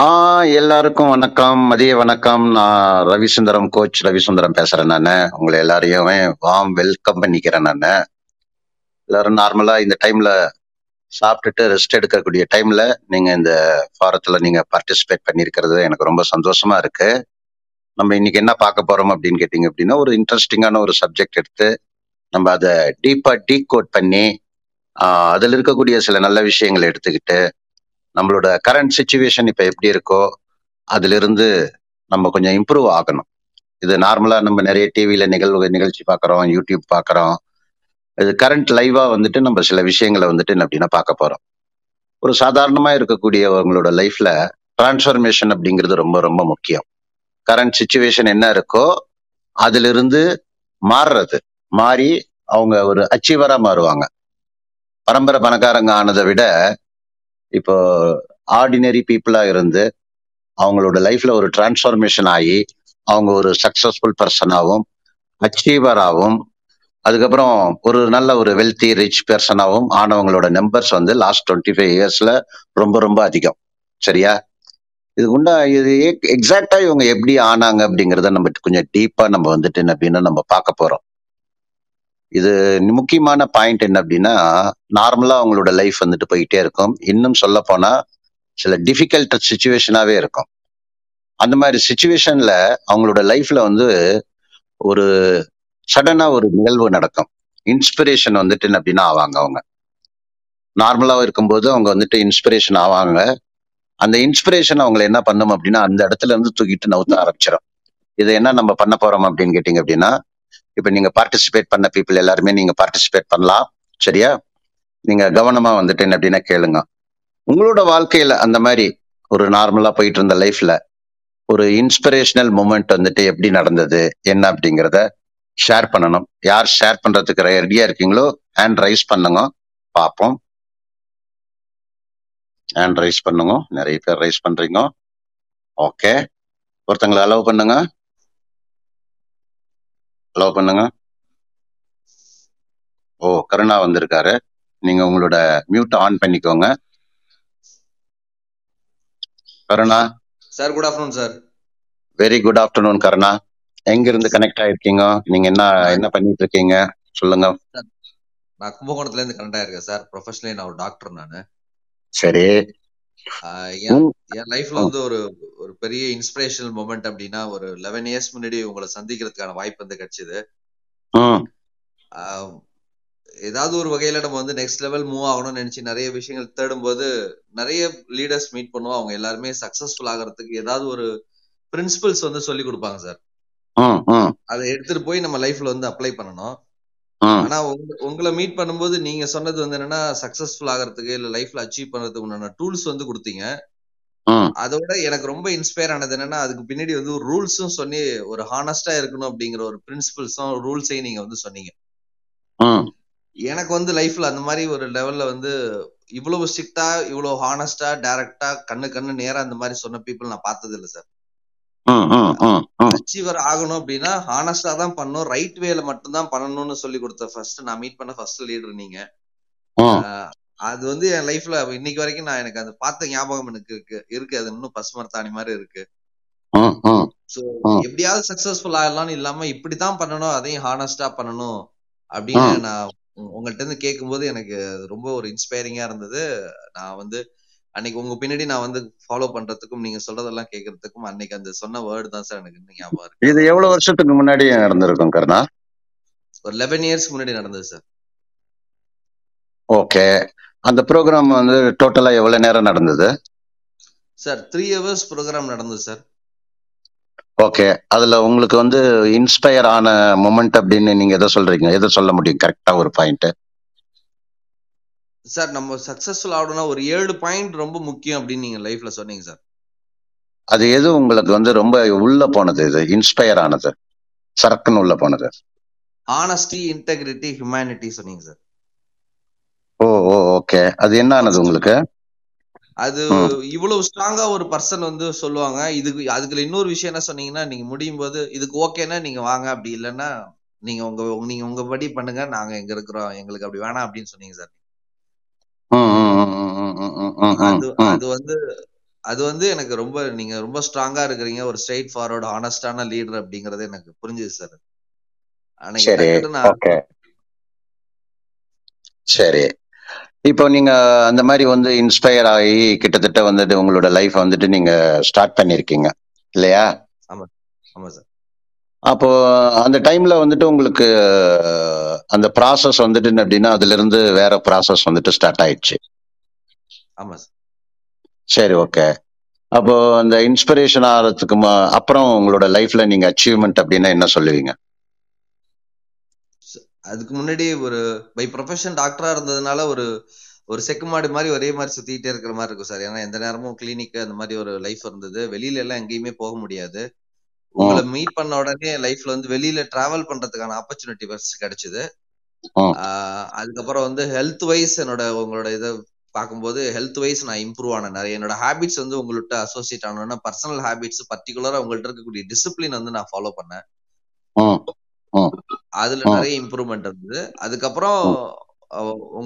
ஆ எல்லாருக்கும் வணக்கம். மதிய வணக்கம். நான் ரவிசுந்தரம் கோச் ரவிசுந்தரம் பேசுறேன் நான். உங்களை எல்லாரையுமே வாம் வெல்கம் பண்ணிக்கிறேன் நான். எல்லாரும் நார்மலா இந்த டைம்ல சாப்பிட்டுட்டு ரெஸ்ட் எடுக்கக்கூடிய டைம்ல நீங்க இந்த ஃபாரத்துல நீங்க பார்ட்டிசிபேட் பண்ணியிருக்கிறது எனக்கு ரொம்ப சந்தோஷமா இருக்கு. நம்ம இன்னைக்கு என்ன பார்க்க போறோம் அப்படின்னு கேட்டீங்க அப்படின்னா ஒரு இன்ட்ரெஸ்டிங்கான ஒரு சப்ஜெக்ட் எடுத்து நம்ம அதை டீப்பா டீ கோட் பண்ணி அதில் இருக்கக்கூடிய சில நல்ல விஷயங்களை எடுத்துக்கிட்டு நம்மளோட கரண்ட் சுச்சுவேஷன் இப்போ எப்படி இருக்கோ அதுல இருந்து நம்ம கொஞ்சம் இம்ப்ரூவ் ஆகணும். இது நார்மலா நம்ம நிறைய டிவியில நிகழ்வு நிகழ்ச்சி பார்க்கறோம் யூடியூப் பார்க்குறோம். இது கரண்ட் லைவாக வந்துட்டு நம்ம சில விஷயங்களை வந்துட்டு என்ன அப்படின்னா பார்க்க போறோம். ஒரு சாதாரணமா இருக்கக்கூடியவங்களோட லைஃப்ல டிரான்ஸ்ஃபர்மேஷன் அப்படிங்கிறது ரொம்ப ரொம்ப முக்கியம். கரண்ட் சுச்சுவேஷன் என்ன இருக்கோ அதுல இருந்து மாறுறது. மாறி அவங்க ஒரு அச்சீவராக மாறுவாங்க. பரம்பரை பணக்காரங்க ஆனதை விட இப்போ ஆர்டினரி பீப்புளா இருந்து அவங்களோட லைஃப்ல ஒரு டிரான்ஸ்ஃபார்மேஷன் ஆகி அவங்க ஒரு சக்சஸ்ஃபுல் பர்சனாகவும் அச்சீவராகவும் அதுக்கப்புறம் ஒரு நல்ல ஒரு வெல்த்தி ரிச் பர்சனாகவும் ஆனவங்களோட நம்பர்ஸ் வந்து லாஸ்ட் டுவெண்ட்டி ஃபைவ் இயர்ஸ்ல ரொம்ப ரொம்ப அதிகம். சரியா? இது உண்டா இது எக்ஸாக்டா இவங்க எப்படி ஆனாங்க அப்படிங்கிறத நம்ம கொஞ்சம் டீப்பா நம்ம வந்துட்டு என்ன அப்படின்னா நம்ம பார்க்க போறோம். இது முக்கியமான பாயிண்ட் என்ன அப்படின்னா நார்மலா அவங்களோட லைஃப் வந்துட்டு போயிட்டே இருக்கும். இன்னும் சொல்ல போனா சில டிஃபிகல்ட் சுச்சுவேஷனாவே இருக்கும். அந்த மாதிரி சுச்சுவேஷன்ல அவங்களோட லைஃப்ல வந்து ஒரு சடனா ஒரு நிகழ்வு நடக்கும். இன்ஸ்பிரேஷன் வந்துட்டு என்ன அப்படின்னா ஆவாங்க அவங்க. நார்மலாக இருக்கும்போது அவங்க வந்துட்டு இன்ஸ்பிரேஷன் ஆவாங்க. அந்த இன்ஸ்பிரேஷன் அவங்களை என்ன பண்ணும் அப்படின்னா அந்த இடத்துல இருந்து தூக்கிட்டு நவுத்த ஆரம்பிச்சிடும் இது என்ன நம்ம பண்ண போறோம் அப்படின்னு கேட்டிங்க அப்படின்னா இப்ப நீங்க பார்ட்டிசிபேட் பண்ண பீப்புள் எல்லாருமே நீங்க பார்ட்டிசிபேட் பண்ணலாம். சரியா? நீங்க கவனமா வந்துட்டு என்ன அப்படின்னா கேளுங்க. உங்களோட வாழ்க்கையில அந்த மாதிரி ஒரு நார்மலா போயிட்டு இருந்த லைஃப்ல ஒரு இன்ஸ்பிரேஷனல் மூமெண்ட் வந்துட்டு எப்படி நடந்தது? என்ன அப்படிங்கிறத ஷேர் பண்ணணும். யார் ஷேர் பண்றதுக்கு ரெடியா இருக்கீங்களோ ஹேண்ட் ரைஸ் பண்ணுங்க. பார்ப்போம். ஹேண்ட் ரைஸ் பண்ணுங்க. நிறைய பேர் ரைஸ் பண்றீங்க. ஓகே ஒருத்தங்களை அலோவ் பண்ணுங்க. அலோவ் பண்ணுங்க. ஓ கருணா வந்திருக்காரு. நீங்க உங்களோட மியூட் ஆன் பண்ணிக்கோங்க. Karuna. Sir good afternoon sir very good afternoon Karuna. எங்க இருந்து கனெக்ட் ஆயிருக்கீங்க? நீங்க என்ன என்ன பண்ணிட்டு இருக்கீங்க சொல்லுங்க நான் கும்பகோணத்துல இருந்து கனெக்ட் ஆயிருக்கேன் சார் ப்ரொஃபஷனலி நான் ஒரு டாக்டர் நானு. சரி. என் லைஃப்ல வந்து ஒரு ஒரு பெரிய இன்ஸ்பிரேஷனல் மூமெண்ட் அப்படின்னா ஒரு லெவன் இயர்ஸ் முன்னாடி உங்களை சந்திக்கிறதுக்கான வாய்ப்பு வந்து கிடைச்சது. ஏதாவது ஒரு வகையில நம்ம வந்து நெக்ஸ்ட் லெவல் மூவ் ஆகணும்னு நினைச்சு நிறைய விஷயங்கள் தேடும்போது நிறைய லீடர்ஸ் மீட் பண்ணுவோம். அவங்க எல்லாருமே சக்சஸ்ஃபுல் ஆகிறதுக்கு ஏதாவது ஒரு பிரின்சிபல்ஸ் வந்து சொல்லி கொடுப்பாங்க சார் அதை எடுத்துட்டு போய் நம்ம லைஃப்ல வந்து அப்ளை பண்ணணும். ஆனா உங்க- உங்களை மீட் பண்ணும்போது நீங்க சொன்னது வந்து என்னன்னா சக்சஸ்ஃபுல் ஆகிறதுக்கு இல்ல லைஃப்ல அச்சீவ் பண்றதுக்கு உண்டான டூல்ஸ் வந்து கொடுத்தீங்க. அதோட எனக்கு ரொம்ப இன்ஸ்பயர் ஆனது என்னன்னா அதுக்கு பின்னாடி வந்து ஒரு ரூல்ஸும் சொல்லி ஒரு ஹானஸ்டா இருக்கணும் அப்படிங்கிற ஒரு பிரின்சிபல்ஸும் ரூல்ஸையும் நீங்க வந்து சொன்னீங்க. எனக்கு வந்து லைஃப்ல அந்த மாதிரி ஒரு லெவல்ல வந்து இவ்வளவு ஸ்ட்ரிக்டா இவ்வளவு ஹானஸ்டா டைரக்டா கண்ணு கண்ணு நேரா அந்த மாதிரி சொன்ன பீப்புள் நான் பார்த்தது இல்ல சார். அச்சீவர் ஆகணும் அப்படின்னா ஹானஸ்டா தான் பண்ணணும். ரைட் வேல மட்டும் தான் பண்ணணும்னு சொல்லி கொடுத்த ஃபர்ஸ்ட் நான் மீட் பண்ண ஃபர்ஸ்ட் லீடர் நீங்க. அது வந்து என் லைஃப்ல இன்னைக்கு வரைக்கும் நான் எனக்கு அது பார்த்த ஞாபகம் எனக்கு இருக்கு. இருக்கு. அது இன்னும் பசுமரத்தாணி மாதிரி இருக்கு. சோ. எப்படியாவது சக்சஸ்ஃபுல் ஆகலாம்னு இல்லாம இப்படித்தான் பண்ணணும். அதையும் ஹானஸ்டா பண்ணணும் அப்படின்னு. நான் உங்க- உங்கள்ட்ட இருந்து கேட்கும்போது எனக்கு அது ரொம்ப ஒரு இன்ஸ்பைரிங்கா இருந்தது. நான் வந்து அன்னைக்கு உங்க பின்னாடி நான் வந்து ஃபாலோ பண்றதுக்கும் நீங்க சொல்றதெல்லாம் கேட்கறதுக்கும் அன்னைக்கு அந்த சொன்ன வேர்டு தான் சார் எனக்கு ஞாபகம் இருக்கு. இது எவ்வளவு வருஷத்துக்கு முன்னாடி நடந்திருக்கும் கருணா? ஒரு லெவன் இயர்ஸ் முன்னாடி நடந்தது சார் ஓகே அந்த ப்ரோக்ராம் வந்து டோட்டலா எவ்வளவு நேரம் நடந்தது? சார் த்ரீ ஹவர்ஸ் ப்ரோக்ராம் நடந்தது சார் ஓகே அதுல உங்களுக்கு வந்து இன்ஸ்பயர் ஆன மொமெண்ட் அப்படின்னு நீங்க எதை சொல்றீங்க? எதை சொல்ல முடியும்? கரெக்டா ஒரு பாயிண்ட் சார் நம்ம சக்சஸ்ஃபுல் ஆகணும்னா ஒரு ஏழு பாயிண்ட் ரொம்ப முக்கியம் அப்படின்னு நீங்க லைஃப்ல சொன்னீங்க சார். அது எது உங்களுக்கு வந்து ரொம்ப உள்ள போனது? இது இன்ஸ்பயர் ஆனது. சரக்குன்னு உள்ள போனது. ஆனஸ்டி இன்டெகிரிட்டி ஹியூமனிட்டி சொன்னீங்க சார். ஓ ஓ ஓகே அது என்ன ஆனது உங்களுக்கு? அது இவ்வளவு ஸ்ட்ராங்கா ஒரு பர்சன் வந்து சொல்லுவாங்க. இதுக்கு அதுக்குள்ள இன்னொரு விஷயம் என்ன சொன்னீங்கன்னா நீங்க முடியும் போது இதுக்கு ஓகேன்னா நீங்க வாங்க. அப்படி இல்லைன்னா நீங்க உங்க நீங்க உங்க படி பண்ணுங்க. நாங்க எங்க இருக்கிறோம். எங்களுக்கு அப்படி வேணாம் அப்படின்னு சொன்னீங்க சார். அது வந்து அது வந்து எனக்கு ரொம்ப நீங்க ரொம்ப ஸ்ட்ராங்கா இருக்கிறீங்க ஒரு ஸ்ட்ரெயிட் ஃபார்வர்ட் ஹானஸ்டான லீடர் அப்படிங்கறது எனக்கு புரிஞ்சுது சார் ஓகே சரி இப்போ நீங்க அந்த மாதிரி வந்து இன்ஸ்பயர் ஆகி கிட்டத்தட்ட வந்துட்டு உங்களோட லைஃப் வந்துட்டு நீங்க ஸ்டார்ட் பண்ணிருக்கீங்க இல்லையா ஆமா ஆமா சார் அப்போ அந்த டைம்ல வந்துட்டு உங்களுக்கு அந்த ப்ராசஸ் வந்துட்டு அப்படின்னா அதுல இருந்து வேற ப்ராசஸ் வந்துட்டு ஸ்டார்ட் ஆயிடுச்சு. ஆமா சார் சரி ஓகே அப்போ அந்த இன்ஸ்பிரேஷன் ஆகிறதுக்கு அப்புறம் உங்களோட லைஃப்ல நீங்க அச்சீவ்மெண்ட் அப்படின்னா என்ன சொல்லுவீங்க? அதுக்கு முன்னாடி ஒரு பை ப்ரொஃபஷன் டாக்டரா இருந்ததுனால ஒரு ஒரு செக்கு மாடு மாதிரி ஒரே மாதிரி சுத்திட்டே இருக்கிற மாதிரி இருக்கும் சார் ஏன்னா எந்த நேரமும் கிளினிக் அந்த மாதிரி ஒரு லைஃப் இருந்தது. வெளியில எல்லாம் எங்கேயுமே போக முடியாது. உங்களை மீட் பண்ண உடனே லைஃப்ல வந்து வெளியில டிராவல் பண்றதுக்கான ஆப்பர்ச்சுனிட்டி ஃபர்ஸ்ட் கிடைச்சது. அதுக்கப்புறம் வந்து ஹெல்த் வைஸ் என்னோட உங்களோட இதை பார்க்கும்போது ஹெல்த் வைஸ் நான் இம்ப்ரூவ் ஆனேன் நிறைய. என்னோட ஹேபிட்ஸ் வந்து உங்கள்கிட்ட அசோசியேட் ஆனோம்னா பர்சனல் ஹேபிட்ஸ் பர்டிகுலரா உங்கள்ட்ட இருக்கக்கூடிய டிசிப்ளின் வந்து நான் ஃபாலோ பண்ணேன். அதுல. நிறைய இம்ப்ரூவ்மெண்ட் இருந்தது. அதுக்கப்புறம்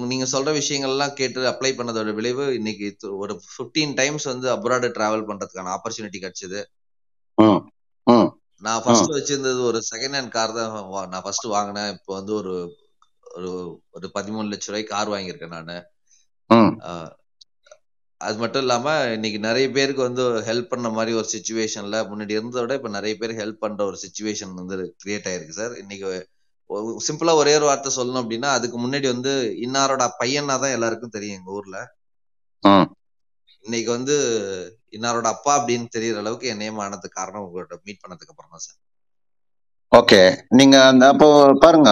நீங்க சொல்ற விஷயங்கள் எல்லாம் கேட்டு அப்ளை பண்ணதோட விளைவு இன்னைக்கு ஒரு 15 டைம்ஸ் வந்து அப்ராட் டிராவல் பண்றதுக்கான ஆப்பர்ச்சுனிட்டி கிடைச்சது. நான் ஃபர்ஸ்ட் வச்சிருந்தது ஒரு செகண்ட் ஹேண்ட் கார் தான் நான் ஃபர்ஸ்ட் வாங்கினேன். இப்போ வந்து ஒரு ஒரு பதிமூணு லட்ச ரூபாய்க்கு கார் வாங்கியிருக்கேன் நானு. அது மட்டும் இல்லாம இன்னைக்கு நிறைய பேருக்கு வந்து ஹெல்ப் பண்ண மாதிரி ஒரு சுச்சுவேஷன்ல முன்னாடி இருந்ததை விட இப்ப நிறைய பேர் ஹெல்ப் பண்ற ஒரு சுச்சுவேஷன் வந்து கிரியேட் ஆயிருக்கு சார் இன்னைக்கு சிம்பிளா ஒரே ஒரு வார்த்தை சொல்லணும் அப்படின்னா அதுக்கு முன்னாடி வந்து இன்னாரோட பையனா தான் எல்லாருக்கும் தெரியும் எங்க ஊர்ல. இன்னைக்கு வந்து இன்னாரோட அப்பா அப்படின்னு தெரியற அளவுக்கு என் நேம் ஆனதுக்கு காரணம் உங்களோட மீட் பண்ணதுக்கு அப்புறம் தான் சார் ஓகே நீங்க அந்த அப்போ பாருங்க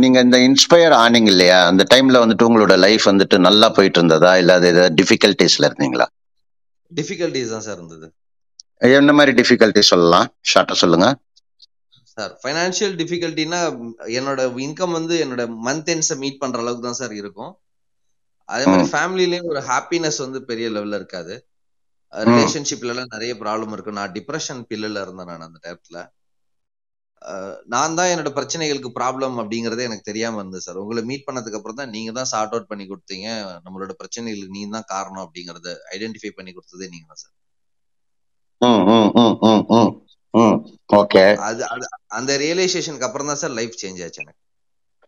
நீங்க இந்த இன்ஸ்பயர் ஆனீங்க இல்லையா? அந்த டைம்ல வந்துட்டு உங்களோட லைஃப் வந்துட்டு நல்லா போயிட்டு இருந்ததா இல்ல அது ஏதாவது டிஃபிகல்டிஸ்ல இருந்தீங்களா? டிஃபிகல்டிஸ் தான் சார் இருந்தது. என்ன மாதிரி டிஃபிகல்டி சொல்லலாம்? ஷார்ட்டா சொல்லுங்க. சார் ஃபைனான்சியல் டிஃபிகல்ட்டினா என்னோட இன்கம் வந்து என்னோட மந்த் எண்ட்ஸை மீட் பண்ற அளவுக்கு தான் சார் இருக்கும். அதே மாதிரி. ஃபேமிலிலயும் ஒரு ஹாப்பினஸ் வந்து பெரிய லெவல்ல இருக்காது. ரிலேஷன்ஷிப்ல எல்லாம் நிறைய ப்ராப்ளம் இருக்கு. நான் டிப்ரெஷன் பில்லுல இருந்தேன் நான் அந்த டயத்துல நான் தான் என்னோட பிரச்சனைகளுக்கு ப்ராப்ளம் அப்படிங்கறதே எனக்கு தெரியாம இருந்தது சார் உங்களை மீட் பண்ணதுக்கு அப்புறம் தான் நீங்க தான் சார்ட் அவுட் பண்ணி கொடுத்தீங்க. நம்மளோட பிரச்சனைகளுக்கு நீங்க தான் காரணம் அப்படிங்கறத ஐடென்டிஃபை பண்ணி கொடுத்ததே நீங்க தான் சார். ஓகே அது அது அந்த ரியலைசேஷனுக்கு அப்புறம் தான் சார் லைஃப் சேஞ்ச் ஆச்சு எனக்கு.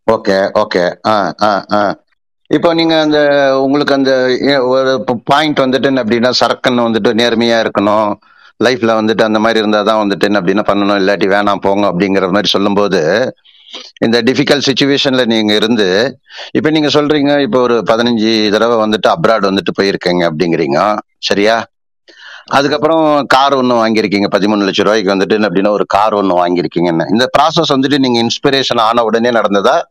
ஓகே ஓகே ஆ ஆ ஆ. இப்போ நீங்க அந்த உங்களுக்கு அந்த ஏ- ஒரு பாயிண்ட் வந்துட்டு என்ன அப்படின்னா சரக்குன்னு வந்துட்டு நேர்மையா இருக்கணும். லைஃப்ல வந்துட்டு அந்த மாதிரி இருந்தா தான் வந்துட்டு என்ன அப்படின்னா பண்ணணும். இல்லாட்டி வேணாம் போங்க அப்படிங்கிற மாதிரி சொல்லும்போது இந்த டிஃபிகல்ட் சுச்சுவேஷன்ல நீங்க இருந்து இப்போ நீங்க சொல்றீங்க இப்போ ஒரு பதினஞ்சு தடவை வந்துட்டு அப்ராட் வந்துட்டு போயிருக்கீங்க அப்படிங்கிறீங்க. சரியா? அதுக்கப்புறம் கார் ஒன்று வாங்கியிருக்கீங்க பதிமூணு லட்சம் ரூபாய்க்கு வந்துட்டு அப்படின்னா ஒரு கார் ஒன்று வாங்கியிருக்கீங்கன்னு. இந்த ப்ராசஸ் வந்துட்டு நீங்க இன்ஸ்பிரேஷன் ஆன உடனே நடந்ததா?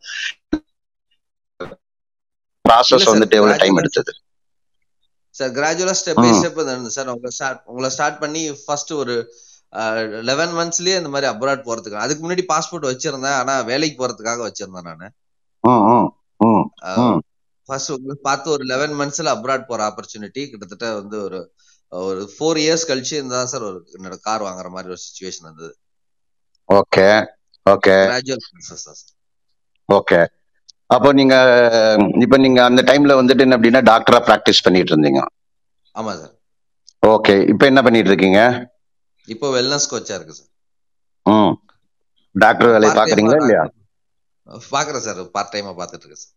ப்ராசஸ் வந்துட்டு எவ்வளவு டைம் எடுத்தது? சார் கிராஜுவலா ஸ்டெப் பை ஸ்டெப் சார் உங்களை ஸ்டார்ட் உங்களை ஸ்டார்ட் பண்ணி ஃபர்ஸ்ட் ஒரு லெவன் மந்த்ஸ்லயே இந்த மாதிரி அப்ராட் போறதுக்கு. அதுக்கு முன்னாடி பாஸ்போர்ட் வச்சிருந்தேன். ஆனா வேலைக்கு போறதுக்காக வச்சிருந்தேன் நானு. ஃபர்ஸ்ட் உங்களுக்கு பார்த்து ஒரு லெவன் மந்த்ஸ்ல அப்ராட் போற ஆப்பர்ச்சுனிட்டி கிட்டத்தட்ட வந்து ஒரு ஒரு ஃபோர் இயர்ஸ் கழிச்சு இருந்தா சார் ஒரு என்னோட கார் வாங்குற மாதிரி ஒரு சுச்சுவேஷன் இருந்தது. ஓகே ஓகே கிராஜுவல் ஓகே அப்போ நீங்க இப்போ நீங்க அந்த டைம்ல வந்துட்டு என்ன அப்படின்னா டாக்டரா பிராக்டிஸ் பண்ணிட்டு இருந்தீங்க. ஆமா சார் ஓகே இப்போ என்ன பண்ணிட்டு இருக்கீங்க? இப்போ வெல்னஸ் கோச்சா இருக்கு சார் ம். டாக்டர் வேலையை பாக்குறீங்களா இல்லையா? பாக்குறேன். சார் பார்ட் டைமா பாத்துட்டு இருக்கேன் சார்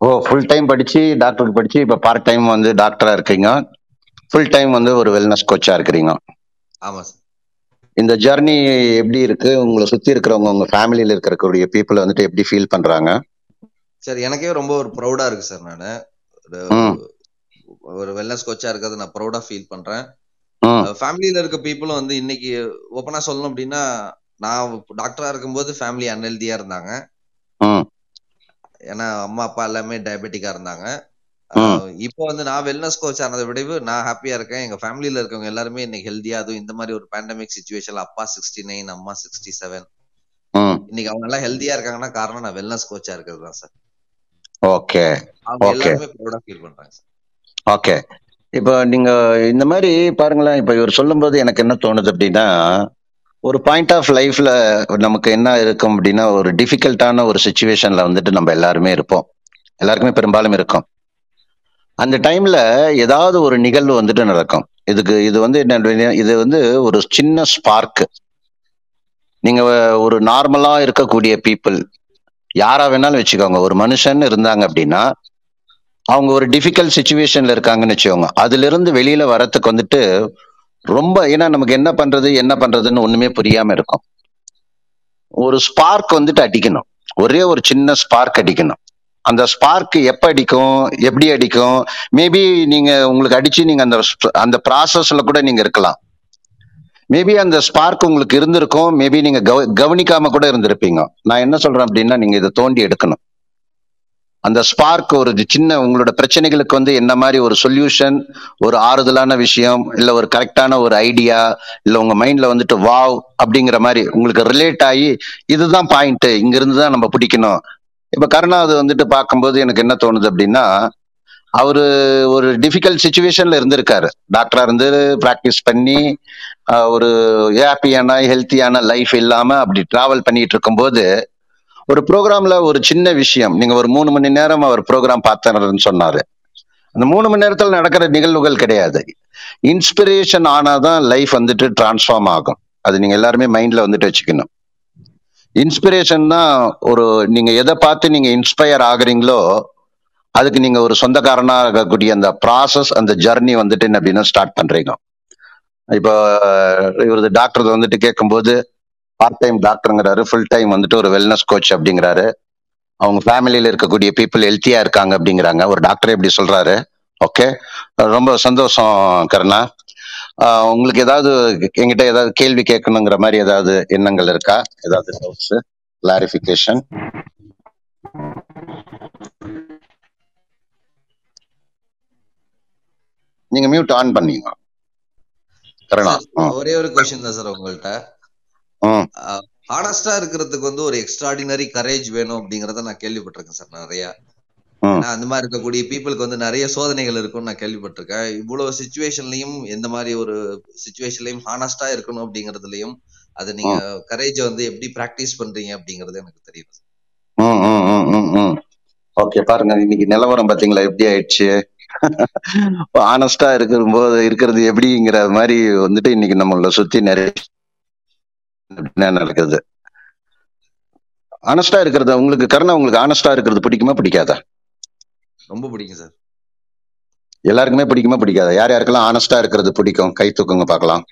ஓ ஃபுல் டைம் படிச்சு டாக்டருக்கு படிச்சு இப்போ பார்ட் டைம் வந்து டாக்டரா இருக்கீங்க. ஃபுல் டைம் வந்து ஒரு வெல்னஸ் கோச்சா இருக்கிறீங்க. ஆமா சார் இந்த ஜர்னி எப்படி இருக்கு? உங்களை சுத்தி இருக்கிறவங்க உங்க ஃபேமிலியில இருக்கக்கூடிய பீப்புள் வந்துட்டு எப்படி ஃபீல் பண்றாங்க? சார் எனக்கே ரொம்ப ஒரு ப்ரௌடா இருக்கு சார் நானு. ஒரு வெல்னஸ் கோச்சா இருக்கிறது நான் ப்ரௌடா ஃபீல் பண்றேன். ஃபேமிலியில இருக்க பீப்புளும் வந்து இன்னைக்கு ஓப்பனா சொல்லணும் அப்படின்னா நான் டாக்டரா இருக்கும்போது ஃபேமிலி அன்ஹெல்தியா இருந்தாங்க. ஏன்னா அம்மா அப்பா எல்லாமே டயபெட்டிக்கா இருந்தாங்க. இப்போ வந்து நான் வெல்னஸ் கோச் ஆனதை விடவு நான் ஹாப்பியா இருக்கேன். எங்க ஃபேமிலியில இருக்கவங்க எல்லாருமே இன்னைக்கு ஹெல்தியா அதுவும் இந்த மாதிரி ஒரு பேண்டமிக் சுச்சுவேஷன்ல அப்பா சிக்ஸ்டி நைன் அம்மா சிக்ஸ்டி செவன் இன்னைக்கு அவங்க எல்லாம் ஹெல்தியா இருக்காங்கன்னா காரணம் நான் வெல்னஸ் கோச்சா இருக்கிறது தான் சார் ஓகே. அவங்க ஓகே. எல்லாருமே ப்ரௌடா ஃபீல் பண்றாங்க சார் ஓகே. இப்போ நீங்க இந்த மாதிரி பாருங்களேன் இப்போ இவர் சொல்லும்போது எனக்கு என்ன தோணுது அப்படின்னா ஒரு பாயிண்ட் ஆஃப் லைஃப்ல நமக்கு என்ன இருக்கும் அப்படின்னா ஒரு டிஃபிகல்ட்டான ஒரு சுச்சுவேஷன்ல வந்துட்டு நம்ம எல்லாருமே இருப்போம். எல்லாருக்குமே பெரும்பாலும் இருக்கும். அந்த டைம்ல ஏதாவது ஒரு நிகழ்வு வந்துட்டு நடக்கும். இதுக்கு இது வந்து என்ன இது வந்து ஒரு சின்ன ஸ்பார்க் நீங்க ஒரு நார்மலா இருக்கக்கூடிய பீப்புள் யாரா வேணாலும் வச்சுக்கோங்க. ஒரு மனுஷன் இருந்தாங்க அப்படின்னா அவங்க ஒரு டிஃபிகல்ட் சுச்சுவேஷன்ல இருக்காங்கன்னு வச்சுக்கோங்க. அதுல இருந்து வெளியில வரத்துக்கு வந்துட்டு ரொம்ப ஏன்னா நமக்கு என்ன பண்றது என்ன பண்றதுன்னு ஒண்ணுமே புரியாம இருக்கும். ஒரு ஸ்பார்க் வந்துட்டு அடிக்கணும். ஒரே ஒரு சின்ன ஸ்பார்க் அடிக்கணும். அந்த ஸ்பார்க் எப்ப அடிக்கும் எப்படி அடிக்கும்? மேபி நீங்க உங்களுக்கு அடிச்சு நீங்க அந்த அந்த ப்ராசஸ்ல கூட நீங்க இருக்கலாம். மேபி அந்த ஸ்பார்க் உங்களுக்கு இருந்திருக்கும். மேபி நீங்க கவ- கவனிக்காம கூட இருந்திருப்பீங்க. நான் என்ன சொல்றேன் அப்படின்னா நீங்க இதை தோண்டி எடுக்கணும். அந்த ஸ்பார்க் ஒரு சின்ன உங்களோட பிரச்சனைகளுக்கு வந்து என்ன மாதிரி ஒரு சொல்யூஷன் ஒரு ஆறுதலான விஷயம் இல்லை ஒரு கரெக்டான ஒரு ஐடியா இல்லை உங்க மைண்ட்ல வந்துட்டு வாவ் அப்படிங்கிற மாதிரி உங்களுக்கு ரிலேட் ஆகி இதுதான் பாயிண்ட் இங்கிருந்து தான் நம்ம பிடிக்கணும். இப்ப கருணாவது வந்துட்டு பார்க்கும்போது எனக்கு என்ன தோணுது அப்படின்னா அவரு ஒரு டிஃபிகல்ட் சுச்சுவேஷன்ல இருந்திருக்காரு. டாக்டரா இருந்து ப்ராக்டிஸ் பண்ணி ஒரு ஹாப்பியான ஹெல்த்தியான லைஃப் இல்லாம அப்படி டிராவல் பண்ணிட்டு இருக்கும்போது ஒரு ப்ரோக்ராம்ல ஒரு சின்ன விஷயம் நீங்க ஒரு மூணு மணி நேரம் அவர் ப்ரோக்ராம் பார்த்தாருன்னு சொன்னாரு. அந்த மூணு மணி நேரத்தில் நடக்கிற நிகழ்வுகள் கிடையாது. இன்ஸ்பிரேஷன் ஆனாதான் லைஃப் வந்துட்டு டிரான்ஸ்ஃபார்ம் ஆகும். அது நீங்க எல்லாருமே மைண்ட்ல வந்துட்டு வச்சுக்கணும். இன்ஸ்பிரேஷன் தான் ஒரு நீங்க எதை பார்த்து நீங்க இன்ஸ்பயர் ஆகுறீங்களோ அதுக்கு நீங்க ஒரு சொந்தக்காரனா இருக்கக்கூடிய அந்த ப்ராசஸ் அந்த ஜர்னி வந்துட்டு என்ன அப்படின்னா ஸ்டார்ட் பண்றீங்க. இப்போ இவரது டாக்டர் வந்துட்டு கேட்கும்போது பார்ட் டைம் டாக்டருங்கிறாரு ஃபுல் டைம் வந்துட்டு ஒரு வெல்னஸ் கோச் அப்படிங்கிறாரு. அவங்க ஃபேமிலியில இருக்கக்கூடிய பீப்புள் ஹெல்த்தியா இருக்காங்க அப்படிங்கிறாங்க. ஒரு டாக்டர் எப்படி சொல்றாரு. ஓகே ரொம்ப சந்தோஷம் கருணா. உங்களுக்கு ஏதாவது என்கிட்ட ஏதாவது கேள்வி கேட்கணுங்கிற மாதிரி ஏதாவது எண்ணங்கள் இருக்கா? ஏதாவது டவுட்ஸ் கிளாரிஃபிகேஷன் நீங்க மியூட் ஆன் பண்ணீங்க. கருணா ஒரே ஒரு கொஸ்டின் தான் சார் உங்கள்ட்ட. ஹானஸ்டா இருக்கிறதுக்கு வந்து ஒரு எக்ஸ்ட்ராடினரி கரேஜ் வேணும் அப்படிங்கறத நான் கேள்விப்பட்டிருக்கேன் சார் நிறைய. அந்த மாதிரி இருக்கக்கூடிய பீப்புளுக்கு வந்து நிறைய சோதனைகள் இருக்கும்னு நான் கேள்விப்பட்டிருக்கேன். இவ்வளவு சுச்சுவேஷன்லயும் எந்த மாதிரி ஒரு சுச்சுவேஷன்லயும் ஹானஸ்டா இருக்கணும் அப்படிங்கறதுலயும் அது நீங்க கரேஜ வந்து எப்படி பிராக்டிஸ் பண்றீங்க அப்படிங்கறது எனக்கு தெரியும். ஓகே பாருங்க இன்னைக்கு நிலவரம் பாத்தீங்களா? எப்படி ஆயிடுச்சு? ஆனஸ்டா இருக்கிற போது இருக்கிறது எப்படிங்கிற மாதிரி வந்துட்டு இன்னைக்கு நம்மள சுத்தி நிறைய நடக்குது? ஆனஸ்டா இருக்கிறது உங்களுக்கு கருணா உங்களுக்கு ஆனஸ்டா இருக்கிறது பிடிக்குமா? பிடிக்காதா? ரொம்ப பிடிக்கும் சார். எல்லாருக்குமே பிடிக்குமா? பிடிக்காதா? யார் யாருக்கெல்லாம் ஆனஸ்டா இருக்கிறது பிடிக்கும்? கை தூக்குங்க பார்க்கலாம்.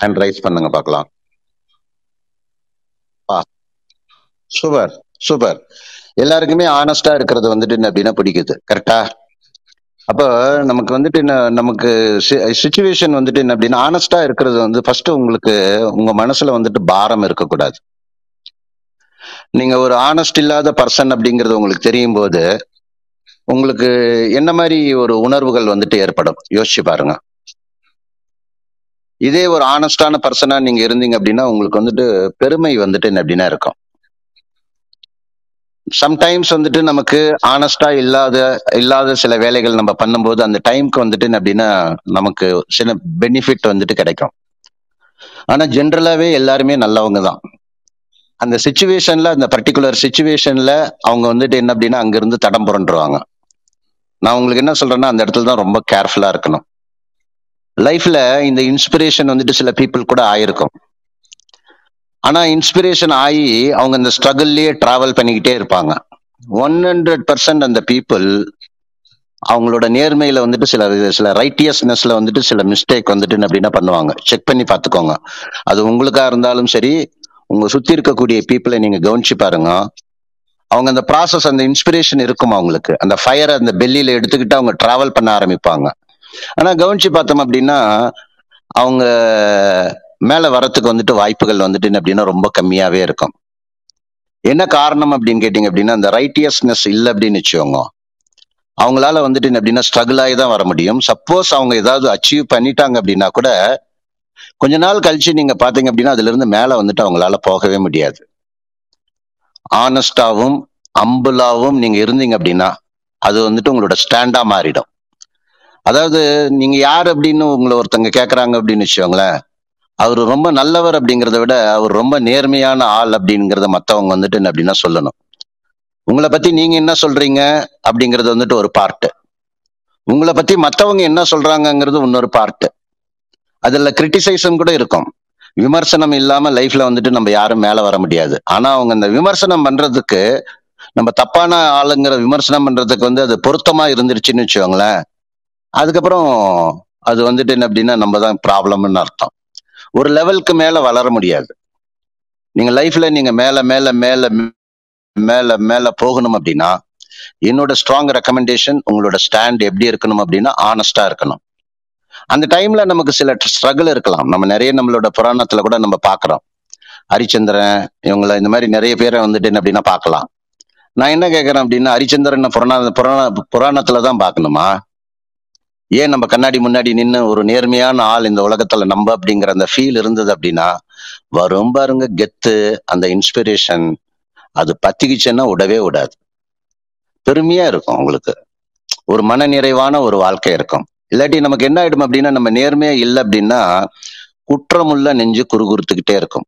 ஹேண்ட் ரைஸ் பண்ணுங்க பார்க்கலாம். சூப்பர் சூப்பர் எல்லாருக்குமே ஆனஸ்டா இருக்கிறது வந்துட்டு என்ன அப்படின்னா பிடிக்குது. கரெக்டா அப்போ நமக்கு வந்துட்டு என்ன நமக்கு சுச்சுவேஷன் வந்துட்டு என்ன அப்படின்னா ஆனஸ்டா இருக்கிறது வந்து ஃபர்ஸ்ட் உங்களுக்கு உங்க மனசுல வந்துட்டு பாரம் இருக்கக்கூடாது. நீங்க ஒரு ஆனஸ்ட் இல்லாத பர்சன் அப்படிங்கிறது உங்களுக்கு தெரியும் போது உங்களுக்கு என்ன மாதிரி ஒரு உணர்வுகள் வந்துட்டு ஏற்படும்? யோசிச்சு பாருங்க. இதே ஒரு ஆனஸ்டான பர்சனா நீங்க இருந்தீங்க அப்படின்னா உங்களுக்கு வந்துட்டு பெருமை வந்துட்டு என்ன அப்படின்னா இருக்கும். சம்டைம்ஸ் வந்துட்டு நமக்கு ஆனஸ்டா இல்லாத இல்லாத சில வேலைகள் நம்ம பண்ணும்போது அந்த டைம்க்கு வந்துட்டு அப்படின்னா நமக்கு சில பெனிஃபிட் வந்துட்டு கிடைக்கும். ஆனா ஜென்ரலாவே எல்லாருமே நல்லவங்க தான். அந்த சுச்சுவேஷன்ல அந்த பர்டிகுலர் சுச்சுவேஷன்ல அவங்க வந்துட்டு என்ன அப்படின்னா அங்கிருந்து தடம் புரண்டுருவாங்க. நான் உங்களுக்கு என்ன சொல்றேன்னா அந்த இடத்துல தான் ரொம்ப கேர்ஃபுல்லா இருக்கணும். லைஃப்ல இந்த இன்ஸ்பிரேஷன் வந்துட்டு சில பீப்புள் கூட ஆயிருக்கும். ஆனா இன்ஸ்பிரேஷன் ஆகி அவங்க அந்த ஸ்ட்ரகிள்லயே டிராவல் பண்ணிக்கிட்டே இருப்பாங்க. ஒன் ஹண்ட்ரட் பர்சன்ட் அந்த பீப்புள் அவங்களோட நேர்மையில வந்துட்டு சில சில ரைட்டியஸ்னஸ்ல வந்துட்டு சில மிஸ்டேக் வந்துட்டு அப்படின்னா பண்ணுவாங்க. செக் பண்ணி பார்த்துக்கோங்க. அது உங்களுக்கா இருந்தாலும் சரி உங்க சுத்தி இருக்கக்கூடிய பீப்புளை நீங்க கவனிச்சு பாருங்க. அவங்க அந்த ப்ராசஸ் அந்த இன்ஸ்பிரேஷன் இருக்கும் அவங்களுக்கு? அந்த ஃபயரை அந்த பெல்லியில எடுத்துக்கிட்டு அவங்க டிராவல் பண்ண ஆரம்பிப்பாங்க. ஆனா கவனிச்சு பார்த்தோம் அப்படின்னா அவங்க மேல வரத்துக்கு வந்துட்டு வாய்ப்புகள் வந்துட்டு என்ன அப்படின்னா ரொம்ப கம்மியாவே இருக்கும். என்ன காரணம் அப்படின்னு கேட்டீங்க அப்படின்னா அந்த ரைட்டியஸ்னஸ் இல்லை அப்படின்னு வச்சுக்கோங்க. அவங்களால வந்துட்டு என்ன அப்படின்னா ஸ்ட்ரகிள் ஆகி தான் வர முடியும். சப்போஸ் அவங்க ஏதாவது அச்சீவ் பண்ணிட்டாங்க அப்படின்னா கூட கொஞ்ச நாள் கழிச்சு நீங்க பாத்தீங்க அப்படின்னா அதுல இருந்து மேல வந்துட்டு அவங்களால போகவே முடியாது. ஆனஸ்டாவும் அம்புலாவும் நீங்க இருந்தீங்க அப்படின்னா அது வந்துட்டு உங்களோட ஸ்டாண்டா மாறிடும். அதாவது நீங்க யார் அப்படின்னு உங்களை ஒருத்தங்க கேட்குறாங்க அப்படின்னு வச்சுக்கோங்களேன் அவர் ரொம்ப நல்லவர் அப்படிங்கிறத விட அவர் ரொம்ப நேர்மையான ஆள் அப்படிங்கிறத மற்றவங்க வந்துட்டு என்ன அப்படின்னா சொல்லணும். உங்களை பத்தி நீங்க என்ன சொல்றீங்க அப்படிங்கிறது வந்துட்டு ஒரு பார்ட்டு உங்களை பத்தி மற்றவங்க என்ன சொல்றாங்கங்கிறது இன்னொரு பார்ட்டு அதுல கிரிட்டிசைசம் கூட இருக்கும். விமர்சனம் இல்லாம லைஃப்ல வந்துட்டு நம்ம யாரும் மேல வர முடியாது. ஆனா அவங்க இந்த விமர்சனம் பண்றதுக்கு நம்ம தப்பான ஆளுங்கிற விமர்சனம் பண்றதுக்கு வந்து அது பொருத்தமா இருந்துருச்சுன்னு வச்சுக்கோங்களேன். அதுக்கப்புறம் அது வந்துட்டு என்ன அப்படின்னா நம்ம தான் ப்ராப்ளம்னு அர்த்தம். ஒரு லெவலுக்கு மேல வளர முடியாது. நீங்க லைஃப்ல நீங்க மேல மேல மேல மேல மேல போகணும் அப்படின்னா என்னோட ஸ்ட்ராங் ரெக்கமெண்டேஷன் உங்களோட ஸ்டாண்ட் எப்படி இருக்கணும் அப்படின்னா ஆனஸ்டா இருக்கணும். அந்த டைம்ல நமக்கு சில ஸ்ட்ரகிள் இருக்கலாம். நம்ம நிறைய நம்மளோட புராணத்துல கூட நம்ம பார்க்குறோம் ஹரிச்சந்திரன் இவங்கள இந்த மாதிரி நிறைய பேரை வந்துட்டு என்ன அப்படின்னா பார்க்கலாம் நான் என்ன கேட்கறேன் அப்படின்னா ஹரிச்சந்திரன் புராண புராண புராணத்துல தான் பார்க்கணுமா ஏன் நம்ம கண்ணாடி முன்னாடி நின்று ஒரு நேர்மையான ஆள் இந்த உலகத்துல நம்ம அப்படிங்கிற அந்த ஃபீல் இருந்தது அப்படின்னா வரும் பாருங்க கெத்து அந்த இன்ஸ்பிரேஷன் அது பத்திக்கிச்சுன்னா விடவே விடாது பெருமையா இருக்கும் உங்களுக்கு. ஒரு மன நிறைவான ஒரு வாழ்க்கை இருக்கும். இல்லாட்டி நமக்கு என்ன ஆயிடும் அப்படின்னா நம்ம நேர்மையா இல்லை அப்படின்னா குற்றமுள்ள நெஞ்சு குறுகுறுத்துக்கிட்டே இருக்கும்.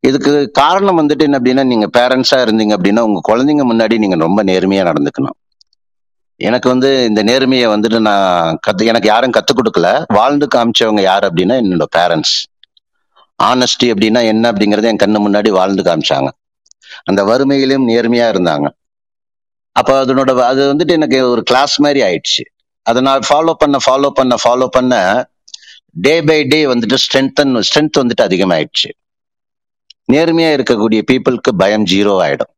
இதுக்கு காரணம் வந்துட்டு என்ன அப்படின்னா நீங்க பேரண்ட்ஸா இருந்தீங்க அப்படின்னா உங்க குழந்தைங்க முன்னாடி நீங்க ரொம்ப நேர்மையா நடந்துக்கணும். எனக்கு வந்து இந்த நேர்மையை வந்துட்டு நான் கத்து எனக்கு யாரும் கத்துக் கொடுக்கல. வாழ்ந்து காமிச்சவங்க யார் அப்படின்னா என்னோட பேரண்ட்ஸ் ஆனஸ்டி அப்படின்னா என்ன அப்படிங்கறத என் கண்ணு முன்னாடி வாழ்ந்து காமிச்சாங்க. அந்த வறுமையிலும் நேர்மையா இருந்தாங்க. அப்ப அதனோட அது வந்துட்டு எனக்கு ஒரு கிளாஸ் மாதிரி ஆயிடுச்சு. அதை நான் ஃபாலோ பண்ண ஃபாலோ பண்ண ஃபாலோ பண்ண டே பை டே வந்துட்டு ஸ்ட்ரென்த் ஸ்ட்ரென்த் வந்துட்டு அதிகமாயிடுச்சு. நேர்மையா இருக்கக்கூடிய பீப்புளுக்கு பயம் ஜீரோ ஆயிடும்.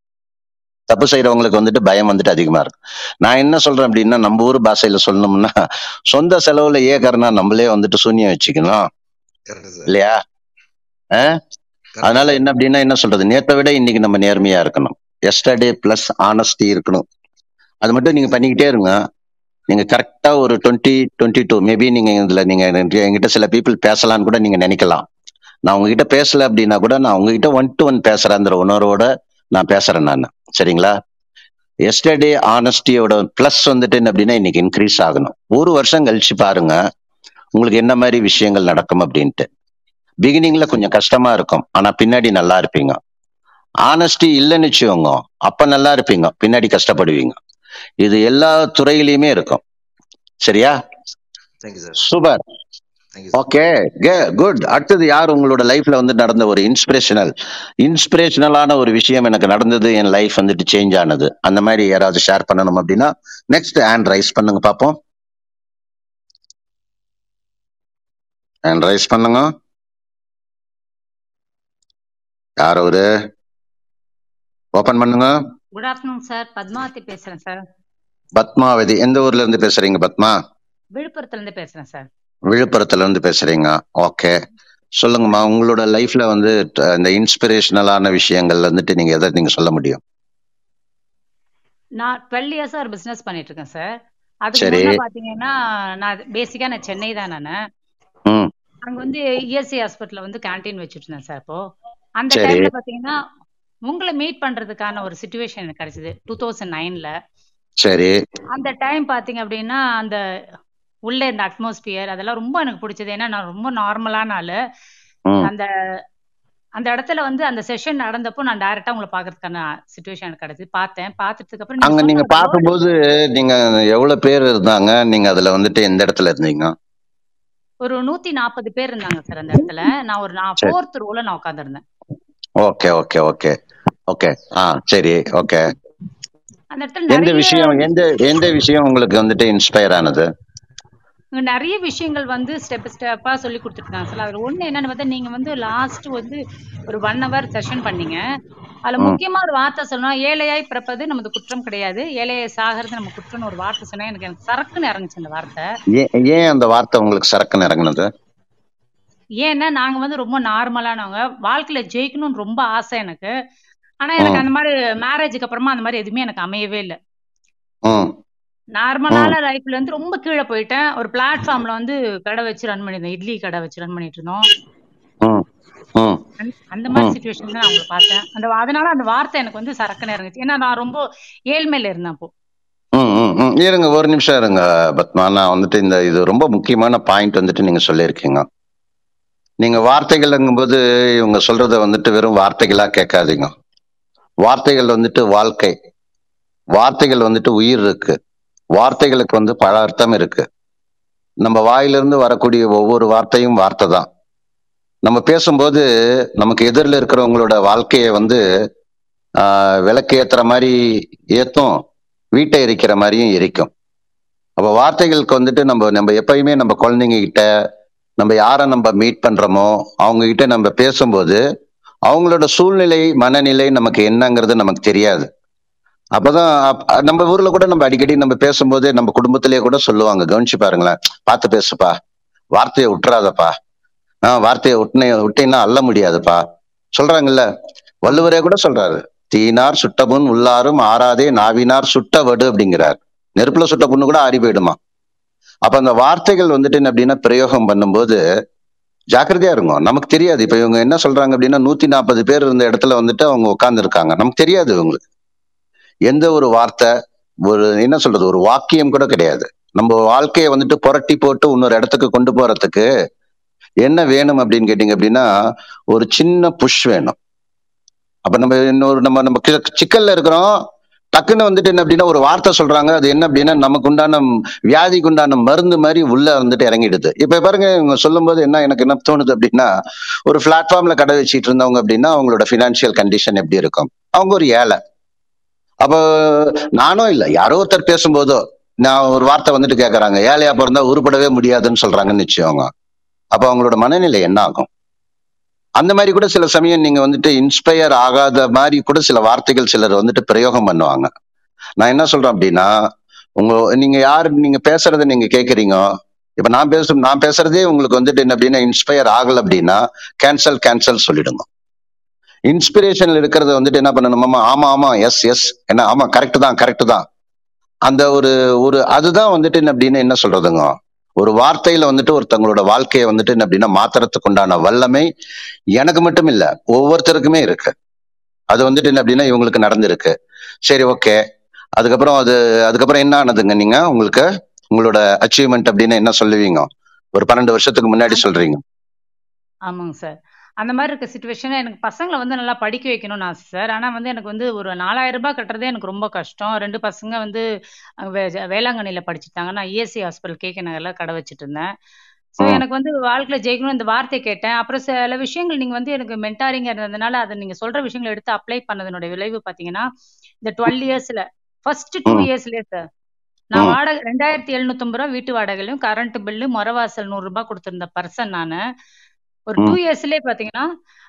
தப்பு செய்யறவங்களுக்கு வந்துட்டு பயம் வந்துட்டு அதிகமா இருக்கும். நான் என்ன சொல்றேன் அப்படின்னா நம்ம ஊர் பாஷையில சொல்லணும்னா சொந்த செலவுல ஏக்கறனா நம்மளே வந்துட்டு சூன்யம் வச்சுக்கணும். இல்லையா? அதனால என்ன அப்படின்னா என்ன சொல்றது? நேத்தை விட இன்னைக்கு நம்ம நேர்மையா இருக்கணும். எஸ்டர்டே பிளஸ் ஆனஸ்டி இருக்கணும். அது மட்டும் நீங்க பண்ணிக்கிட்டே இருங்க. நீங்க கரெக்டா ஒரு டுவெண்ட்டி டுவெண்ட்டி டூ மேபி நீங்க இதுல நீங்க என்கிட்ட சில பீப்புள் பேசலாம்னு கூட நீங்க நினைக்கலாம். நான் உங்ககிட்ட பேசல அப்படின்னா கூட நான் உங்ககிட்ட ஒன் டு ஒன் பேசுறேங்கிற உணர்வோட நான் பேசுறேன் நான். சரிங்களா? எஸ்டர்டே ஆனஸ்டியோட பிளஸ் வந்துட்டு என்ன அப்படின்னா இன்னைக்கு இன்க்ரீஸ் ஆகணும். ஒரு வருஷம் கழிச்சு பாருங்க உங்களுக்கு என்ன மாதிரி விஷயங்கள் நடக்கும் அப்படின்ட்டு. பிகினிங்ல கொஞ்சம் கஷ்டமா இருக்கும் ஆனா பின்னாடி நல்லா இருப்பீங்க. ஆனஸ்டி இல்லைன்னு வச்சுக்கோங்க அப்ப நல்லா இருப்பீங்க பின்னாடி கஷ்டப்படுவீங்க. இது எல்லா துறையிலயுமே இருக்கும். சரியா? சூப்பர் ஓகே குட் அடுத்தது யார் உங்களோட லைஃப்ல வந்து நடந்த ஒரு இன்ஸ்பிரேஷனல் இன்ஸ்பிரேஷனலான ஒரு விஷயம் எனக்கு நடந்தது என் லைஃப் வந்துட்டு சேஞ்ச் ஆனது. அந்த மாதிரி யாராவது ஷேர் பண்ணணும் அப்படின்னா நெக்ஸ்ட் ஹேண்ட் ரைஸ் பண்ணுங்க பாப்போம். ஹேண்ட் ரைஸ் பண்ணுங்க. யார் அவரு? ஓபன் பண்ணுங்க. குட் ஆஃப்டர்நூன் சார் பத்மாவதி பேசுறேன் சார் பத்மாவதி எந்த ஊர்ல இருந்து பேசுறீங்க பத்மா? விழுப்புரத்துல இருந்து பேசுறேன் சார் விழுப்புரத்துல இருந்து பேசுறீங்க. ஓகே. சொல்லுங்கம்மா உங்களோட லைஃப்ல வந்து இந்த இன்ஸ்பிரேஷனலான விஷயங்கள் வந்துட்டு நீங்க எதை நீங்க சொல்ல முடியும்? நான் டுவெல் இயர்ஸா ஒரு பிசினஸ் பண்ணிட்டு இருக்கேன் சார். அதுக்கு பாத்தீங்கன்னா நான் பேசிக்கா நான் சென்னை தான் நானு. அங்க வந்து இஎஸ்சி ஹாஸ்பிட்டல்ல வந்து கேண்டீன் வச்சுட்டு இருந்தேன் சார் அப்போ. அந்த டைம்ல பாத்தீங்கன்னா உங்களை மீட் பண்றதுக்கான ஒரு சுச்சுவேஷன் எனக்கு கிடைச்சது. டூ தௌசண்ட் நைன்ல சரி. அந்த டைம் பாத்தீங்க அப்படின்னா அந்த உள்ள இந்த அட்மாஸ்பியர் அதெல்லாம் ரொம்ப எனக்கு பிடிச்சது. ஏன்னா நான் ரொம்ப நார்மலான ஆளு. அந்த அந்த இடத்துல வந்து அந்த செஷன் நடந்தப்போ நான் டைரக்டா உங்களை பாக்குறதுக்கான சுச்சுவேஷன் எனக்கு கிடைச்சது. பார்த்தேன். பார்த்ததுக்கு அப்புறம் அங்க நீங்க பார்க்கும்போது நீங்க எவ்வளவு பேர் இருந்தாங்க? நீங்க அதுல வந்துட்டு எந்த இடத்துல இருந்தீங்க? ஒரு நூத்தி நாற்பது பேர் இருந்தாங்க சார் அந்த இடத்துல. நான் ஒரு நான் ஃபோர்த் ரோல நான் உட்காந்துருந்தேன் ஓகே ஓகே ஓகே. ஓகே. ஆ சரி ஓகே. அந்த இடத்துல எந்த விஷயம் எந்த எந்த விஷயம் உங்களுக்கு வந்துட்டு இன்ஸ்பயர் ஆனது? நிறைய விஷயங்கள் வந்து ஸ்டெப் ஸ்டெப்பா சொல்லி கொடுத்துருக்காங்க. சார் அதுல ஒண்ணு என்னன்னு பார்த்தா நீங்க வந்து லாஸ்ட் வந்து ஒரு ஒன் ஹவர் செஷன் பண்ணீங்க. அதுல ம். முக்கியமா ஒரு வார்த்தை சொன்னா ஏழையாய் பிறப்பது நமது குற்றம் கிடையாது. ஏழையாய் சாகிறது நம்ம குற்றம்னு ஒரு வார்த்தை சொன்னா எனக்கு எனக்கு சரக்குன்னு இறங்குச்சு அந்த வார்த்தை. ஏன் ஏன் அந்த வார்த்தை உங்களுக்கு சரக்குன்னு இறங்குனது? ஏன்னா நாங்க வந்து ரொம்ப நார்மலானவங்க. வாழ்க்கையில ஜெயிக்கணும்னு ரொம்ப ஆசை எனக்கு. ஆனா எனக்கு அந்த மாதிரி மேரேஜுக்கு அப்புறமா அந்த மாதிரி எதுவுமே எனக்கு அமையவே இல்லை. நார்மலான லைஃப்ல இருந்து ரொம்ப கீழே போயிட்டேன். ஒரு பிளாட்ஃபார்ம்ல வந்து கடை வச்சு ரன் பண்ணியிருந்தோம் இட்லி கடை வச்சு ரன் பண்ணிட்டு இருந்தோம். அந்த மாதிரி சுச்சுவேஷன் தான் நான் உங்களை பார்த்தேன். அந்த அதனால அந்த வார்த்தை எனக்கு வந்து சரக்குன்னு இறங்குச்சு. ஏன்னா நான் ரொம்ப ஏழ்மையில இருந்தேன் அப்போ. இருங்க ஒரு நிமிஷம் இருங்க பத்மா. நான் வந்துட்டு இந்த இது ரொம்ப முக்கியமான பாயிண்ட் வந்துட்டு நீங்க சொல்லியிருக்கீங்க. நீங்க வார்த்தைகள்ங்கும்போது இவங்க சொல்றத வந்துட்டு வெறும் வார்த்தைகளா கேட்காதீங்க. வார்த்தைகள் வந்துட்டு வாழ்க்கை. வார்த்தைகள் வந்துட்டு உயிர் இருக்கு. வார்த்தைகளுக்கு வந்து பல அர்த்தம் இருக்கு. நம்ம வாயிலிருந்து வரக்கூடிய ஒவ்வொரு வார்த்தையும் வார்த்தை தான். நம்ம பேசும்போது நமக்கு எதிரில் இருக்கிறவங்களோட வாழ்க்கையை வந்து விளக்கு ஏத்துற மாதிரி ஏத்தும் வீட்டை எரிக்கிற மாதிரியும் எரிக்கும். அப்போ வார்த்தைகளுக்கு வந்துட்டு நம்ம நம்ம எப்பயுமே நம்ம குழந்தைங்க கிட்ட நம்ம யாரை நம்ம மீட் பண்றோமோ அவங்க கிட்ட நம்ம பேசும்போது அவங்களோட சூழ்நிலை மனநிலை நமக்கு என்னங்கிறது நமக்கு தெரியாது. அப்பதான் நம்ம ஊர்ல கூட நம்ம அடிக்கடி நம்ம பேசும்போது நம்ம குடும்பத்திலேயே கூட சொல்லுவாங்க கவனிச்சு பாருங்களேன். பார்த்து பேசுப்பா. வார்த்தையை விட்டுறாதப்பா ஆஹ் வார்த்தையை விட்டுனே விட்டீங்கன்னா அள்ள முடியாதுப்பா. சொல்றாங்கல்ல. வள்ளுவரே கூட சொல்றாரு. தீனார் சுட்டமுன் உள்ளாரும் ஆறாதே நாவினார் சுட்ட வடு அப்படிங்கிறார். நெருப்புல சுட்ட புண்ணு கூட ஆறி போயிடுமா? அப்ப அந்த வார்த்தைகள் வந்துட்டு என்ன அப்படின்னா பிரயோகம் பண்ணும்போது ஜாக்கிரதையா இருக்கும் நமக்கு தெரியாது. இப்ப இவங்க என்ன சொல்றாங்க அப்படின்னா நூத்தி நாற்பது பேர் இருந்த இடத்துல வந்துட்டு அவங்க உட்கார்ந்து இருக்காங்க நமக்கு தெரியாது இவங்களுக்கு. எந்த ஒரு வார்த்தை ஒரு என்ன சொல்றது ஒரு வாக்கியம் கூட கிடையாது. நம்ம வாழ்க்கையை வந்துட்டு புரட்டி போட்டு இன்னொரு இடத்துக்கு கொண்டு போறதுக்கு என்ன வேணும் அப்படின்னு கேட்டீங்க அப்படின்னா ஒரு சின்ன புஷ் வேணும். அப்ப நம்ம இன்னொரு நம்ம நம்ம சிக்கல்ல இருக்கிறோம். டக்குன்னு வந்துட்டு என்ன அப்படின்னா ஒரு வார்த்தை சொல்றாங்க. அது என்ன அப்படின்னா நமக்கு உண்டான வியாதிக்கு உண்டான மருந்து மாதிரி உள்ள வந்துட்டு இறங்கிடுது. இப்ப பாருங்க இவங்க சொல்லும்போது என்ன எனக்கு என்ன தோணுது அப்படின்னா ஒரு பிளாட்ஃபார்ம்ல கடை வச்சுட்டு இருந்தவங்க அப்படின்னா அவங்களோட பினான்சியல் கண்டிஷன் எப்படி இருக்கும்? அவங்க ஒரு ஏழை. அப்போ நானும் இல்லை யாரோ ஒருத்தர் பேசும்போதோ நான் ஒரு வார்த்தை வந்துட்டு கேட்கறாங்க ஏழையா பிறந்தா உருப்படவே முடியாதுன்னு சொல்றாங்கன்னு வச்சுக்கோங்க. அப்போ அவங்களோட மனநிலை என்ன ஆகும்? அந்த மாதிரி கூட சில சமயம் நீங்க வந்துட்டு இன்ஸ்பயர் ஆகாத மாதிரி கூட சில வார்த்தைகள் சிலர் வந்துட்டு பிரயோகம் பண்ணுவாங்க. நான் என்ன சொல்றேன் அப்படின்னா உங்க நீங்க யார் நீங்க பேசுறத நீங்க கேக்குறீங்க. இப்ப நான் பேச நான் பேசுறதே உங்களுக்கு வந்துட்டு என்ன அப்படின்னா இன்ஸ்பயர் ஆகல அப்படின்னா கேன்சல் கேன்சல் சொல்லிடுங்க. இன்ஸ்பிரேஷன்ல இருக்கிறத வந்துட்டு என்ன பண்ணணுமாமா ஆமா ஆமா எஸ் எஸ் என்ன ஆமா கரெக்ட் தான் கரெக்ட் தான். அந்த ஒரு ஒரு அதுதான் வந்துட்டு என்ன அப்படின்னா என்ன சொல்றதுங்க? ஒரு வார்த்தையில வந்துட்டு ஒருத்தவங்களோட வாழ்க்கையை வந்துட்டு என்ன அப்படின்னா மாத்துறதுக்கு உண்டான வல்லமை எனக்கு மட்டும் இல்ல ஒவ்வொருத்தருக்குமே இருக்கு. அது வந்துட்டு என்ன அப்படின்னா இவங்களுக்கு நடந்திருக்கு. சரி ஓகே அதுக்கப்புறம் அது அதுக்கப்புறம் என்ன ஆனதுங்க நீங்க? உங்களுக்கு உங்களோட அச்சீவ்மெண்ட் அப்படின்னு என்ன சொல்லுவீங்க? ஒரு பன்னெண்டு வருஷத்துக்கு முன்னாடி சொல்றீங்க. ஆமாங்க சார். அந்த மாதிரி இருக்க சுச்சுவேஷன் எனக்கு பசங்களை வந்து நல்லா படிக்க வைக்கணும்னு ஆசை சார் ஆனால் வந்து எனக்கு வந்து ஒரு நாலாயிரம் ரூபாய் கட்டுறதே எனக்கு ரொம்ப கஷ்டம். ரெண்டு பசங்க வந்து வே- வேளாங்கண்ணியில் படிச்சுட்டாங்க. நான் இஎஸ்சி ஹாஸ்பிட்டல் கேகே நகரில் கடை வச்சுட்டு இருந்தேன் ஸோ ம், எனக்கு வந்து வாழ்க்கையில் ஜெயிக்கணும் இந்த வார்த்தை கேட்டேன். அப்புறம் சில விஷயங்கள் நீங்கள் வந்து எனக்கு மென்டாரிங் இருந்ததுனால அதை நீங்கள் சொல்கிற விஷயங்களை எடுத்து அப்ளை பண்ணதனுடைய விளைவு பார்த்தீங்கன்னா இந்த டுவெல் இயர்ஸில் ஃபர்ஸ்ட் டூ ம், இயர்ஸ்லேயே சார் நான் ம், வாடகை ரெண்டாயிரத்தி எழுநூத்தம்பது ரூபா வீட்டு வாடகையிலும் கரண்ட் பில்லு முறவாசல் நூறு ரூபாய் கொடுத்திருந்த பர்சன் நான். ஒரு டூ இயர்ஸ்லயே பாத்தீங்கன்னா